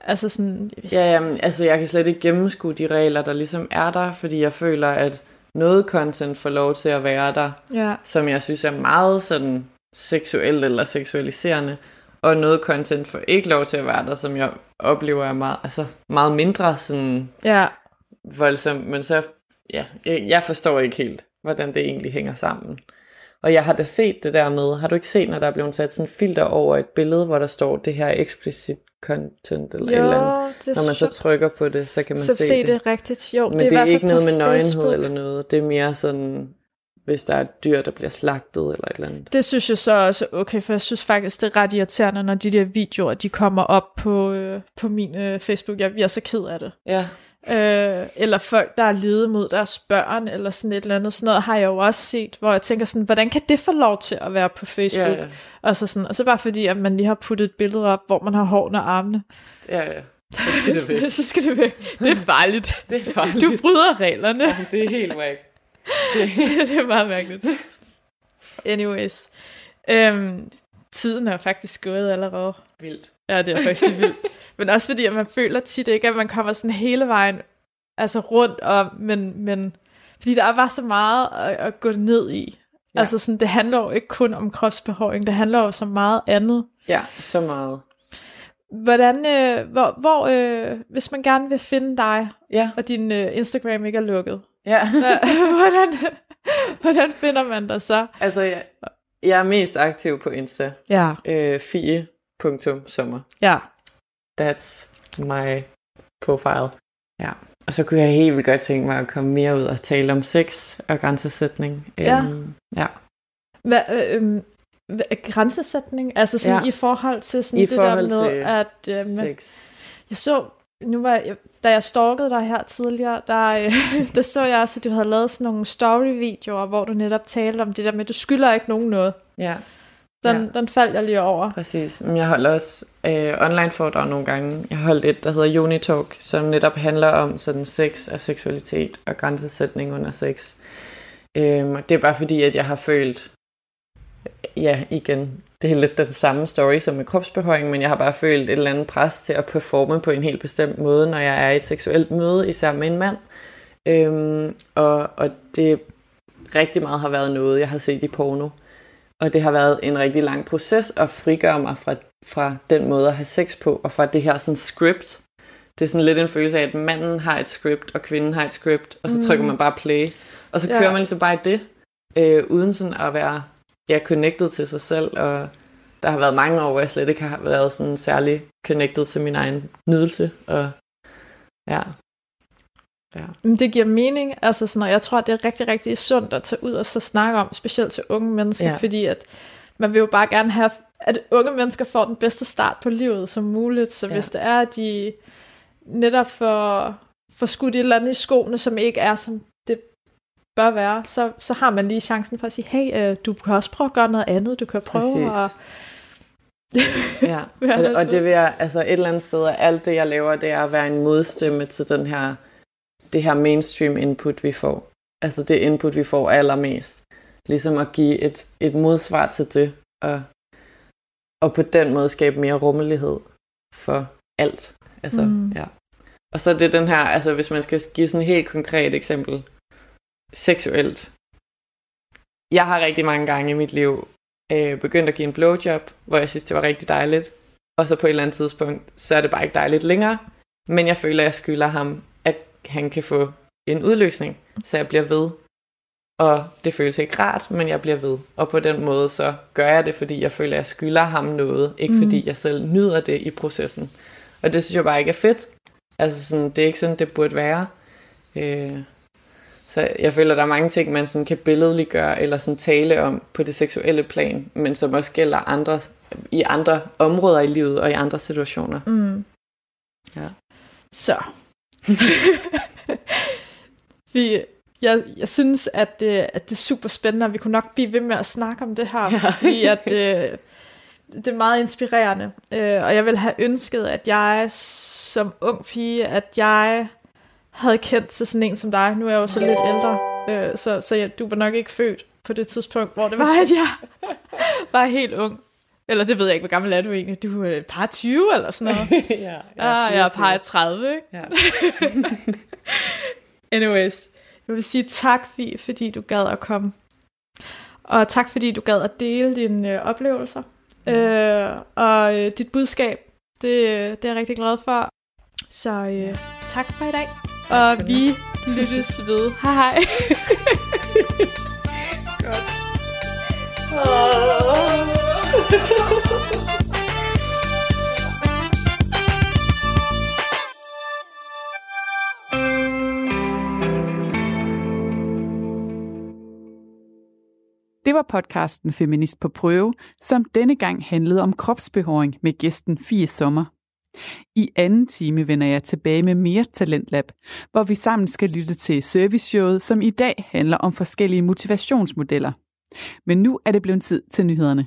Speaker 2: Altså sådan...
Speaker 3: Ja, jamen, altså jeg kan slet ikke gennemskue de regler, der ligesom er der, fordi jeg føler, at noget content får lov til at være der,
Speaker 2: ja.
Speaker 3: som jeg synes er meget sådan seksuelt eller seksualiserende, og noget content får ikke lov til at være der, som jeg oplever er meget, altså meget mindre sådan
Speaker 2: ja.
Speaker 3: voldsomt, men så, ja, jeg, jeg forstår ikke helt, hvordan det egentlig hænger sammen. Og jeg har da set det der med, har du ikke set, når der er blevet sat sådan filter over et billede, hvor der står det her explicit content eller jo, et eller andet. Når man så trykker på det, så kan man
Speaker 2: så
Speaker 3: se,
Speaker 2: se
Speaker 3: det.
Speaker 2: det rigtigt. Jo,
Speaker 3: Men
Speaker 2: det er,
Speaker 3: det er, ikke noget med nøgenhed eller noget. Det er mere sådan, hvis der er et dyr, der bliver slagtet eller et eller andet.
Speaker 2: Det synes jeg så også okay, for jeg synes faktisk, det er ret irriterende, når de der videoer, de kommer op på, øh, på min øh, Facebook. Jeg bliver så ked af det.
Speaker 3: Ja,
Speaker 2: Øh, eller folk, der er lede mod deres børn, eller sådan et eller andet. Sådan noget har jeg jo også set, hvor jeg tænker sådan, hvordan kan det få lov til at være på Facebook?
Speaker 3: ja, ja.
Speaker 2: Og, så sådan, og så bare fordi, at man lige har puttet et billede op, hvor man har hår under armene.
Speaker 3: ja, ja. Så skal det væk.
Speaker 2: så skal det væk. Det er farligt.
Speaker 3: Det er farligt.
Speaker 2: Du bryder reglerne.
Speaker 3: det er helt væk.
Speaker 2: det er meget mærkeligt. Anyways. Øhm, tiden er faktisk gået allerede.
Speaker 3: Vildt.
Speaker 2: Ja, det er faktisk vildt. Men også fordi, at man føler tit ikke, at man kommer sådan hele vejen altså rundt om, men, men fordi der er bare så meget at, at gå ned i.
Speaker 3: Ja.
Speaker 2: Altså sådan, det handler jo ikke kun om kropsbehåring, det handler jo så meget andet.
Speaker 3: Ja, så meget.
Speaker 2: Hvordan, øh, hvor, hvor øh, hvis man gerne vil finde dig,
Speaker 3: Ja,
Speaker 2: og din øh, Instagram ikke er lukket,
Speaker 3: ja.
Speaker 2: hvordan, hvordan finder man dig så?
Speaker 3: altså, jeg, jeg er mest aktiv på Insta.
Speaker 2: Ja,
Speaker 3: Øh, fie.sommer.
Speaker 2: ja.
Speaker 3: That's my profile. Ja. Og så kunne jeg helt vildt godt tænke mig at komme mere ud og tale om sex og grænsesætning.
Speaker 2: Ja.
Speaker 3: Øhm, ja.
Speaker 2: Hvad, øh, øh, grænsesætning, altså sådan
Speaker 3: Ja.
Speaker 2: i forhold til sådan
Speaker 3: I
Speaker 2: det der med,
Speaker 3: til
Speaker 2: at øh,
Speaker 3: Sex.
Speaker 2: jeg så, nu var jeg, da jeg stalkede dig her tidligere, der, øh, der så jeg også, at du havde lavet sådan nogle story-videoer, hvor du netop talte om det der med, at du skylder ikke nogen noget.
Speaker 3: Ja,
Speaker 2: Den,
Speaker 3: Ja.
Speaker 2: den faldt jeg lige over.
Speaker 3: præcis. Men jeg holder også øh, online foredrag nogle gange. Jeg holdt et, der hedder Unitalk, som netop handler om sådan sex og seksualitet og grænsesætning under sex. Øhm, det er bare fordi, at jeg har følt, ja igen, det er lidt den samme story som med kropsbehøring, men jeg har bare følt et eller andet pres til at performe på en helt bestemt måde, når jeg er i et seksuelt møde, især med en mand. Øhm, og, og det rigtig meget har været noget, jeg har set i porno. Og det har været en rigtig lang proces at frigøre mig fra, fra den måde at have sex på, og fra det her sådan script. Det er sådan lidt en følelse af, at manden har et script, og kvinden har et script, og så trykker man bare play. Og så
Speaker 2: Ja.
Speaker 3: kører man ligesom bare i det, øh, uden sådan at være ja, connected til sig selv. Og der har været mange år, hvor jeg slet ikke har været sådan særlig connected til min egen nydelse. Og ja, ja.
Speaker 2: Det giver mening, altså sådan, og jeg tror, det er rigtig, rigtig sundt at tage ud og så snakke om, specielt til unge mennesker,
Speaker 3: Ja.
Speaker 2: fordi at man vil jo bare gerne have, at unge mennesker får den bedste start på livet som muligt, så
Speaker 3: Ja.
Speaker 2: hvis det er, at de netop får, får skudt et eller andet i skoene, som ikke er, som bør være, så, så har man lige chancen for at sige, hey, øh, du kan også prøve at gøre noget andet, du kan prøve
Speaker 3: Præcis.
Speaker 2: at...
Speaker 3: Ja, og,
Speaker 2: det
Speaker 3: og det vil jeg, altså et eller andet sted, at alt det, jeg laver, det er at være en modstemme til den her, det her mainstream input, vi får. Altså det input, vi får allermest. Ligesom at give et, et modsvar til det, og, og på den måde skabe mere rummelighed for alt. Altså. Mm. ja. Og så er det den her, altså hvis man skal give sådan et helt konkret eksempel, seksuelt. Jeg har rigtig mange gange i mit liv øh, begyndt at give en blowjob, hvor jeg synes, det var rigtig dejligt. Og så på et eller andet tidspunkt, så er det bare ikke dejligt længere. Men jeg føler, at jeg skylder ham, at han kan få en udløsning, så jeg bliver ved. Og det føles ikke rart, men jeg bliver ved. Og på den måde, så gør jeg det, fordi jeg føler, at jeg skylder ham noget. Ikke
Speaker 2: Mm.
Speaker 3: fordi jeg selv nyder det i processen. Og det synes jeg bare ikke er fedt. Altså sådan, det er ikke sådan, det burde være. Øh, så jeg føler, der er mange ting, man sådan kan billedliggøre eller sådan tale om på det seksuelle plan, men som også gælder andre, i andre områder i livet og i andre situationer.
Speaker 2: Mm.
Speaker 3: Ja.
Speaker 2: Så. Vi, jeg, jeg synes, at det, at det er super spændende, og vi kunne nok blive ved med at snakke om det her,
Speaker 3: Ja.
Speaker 2: fordi at, øh, det er meget inspirerende. Øh, og jeg vil have ønsket, at jeg som ung pige, at jeg havde kendt til sådan en som dig. Nu er jeg jo så lidt ældre, øh, så, så jeg, du var nok ikke født på det tidspunkt, hvor det var, at jeg var helt ung. Eller det ved jeg ikke, hvor gammel er du egentlig? Du er et par 20 eller sådan noget.
Speaker 3: ja,
Speaker 2: Ah, jeg er par 30, ikke?
Speaker 3: Ja.
Speaker 2: Anyways, jeg vil sige tak, Fie, fordi du gad at komme. Og tak, fordi du gad at dele dine øh, oplevelser. Øh, og øh, dit budskab, det, det er jeg rigtig glad for. Så øh, tak for i dag. Tak
Speaker 3: og
Speaker 2: vi det. lyttes ved. Hej hej.
Speaker 3: Godt.
Speaker 2: Det
Speaker 1: var podcasten Feminist på prøve, som denne gang handlede om kropsbehåring med gæsten Fie Sommer. I anden time vender jeg tilbage med mere Talentlab, hvor vi sammen skal lytte til serviceshowet, som i dag handler om forskellige motivationsmodeller. Men nu er det blevet tid til nyhederne.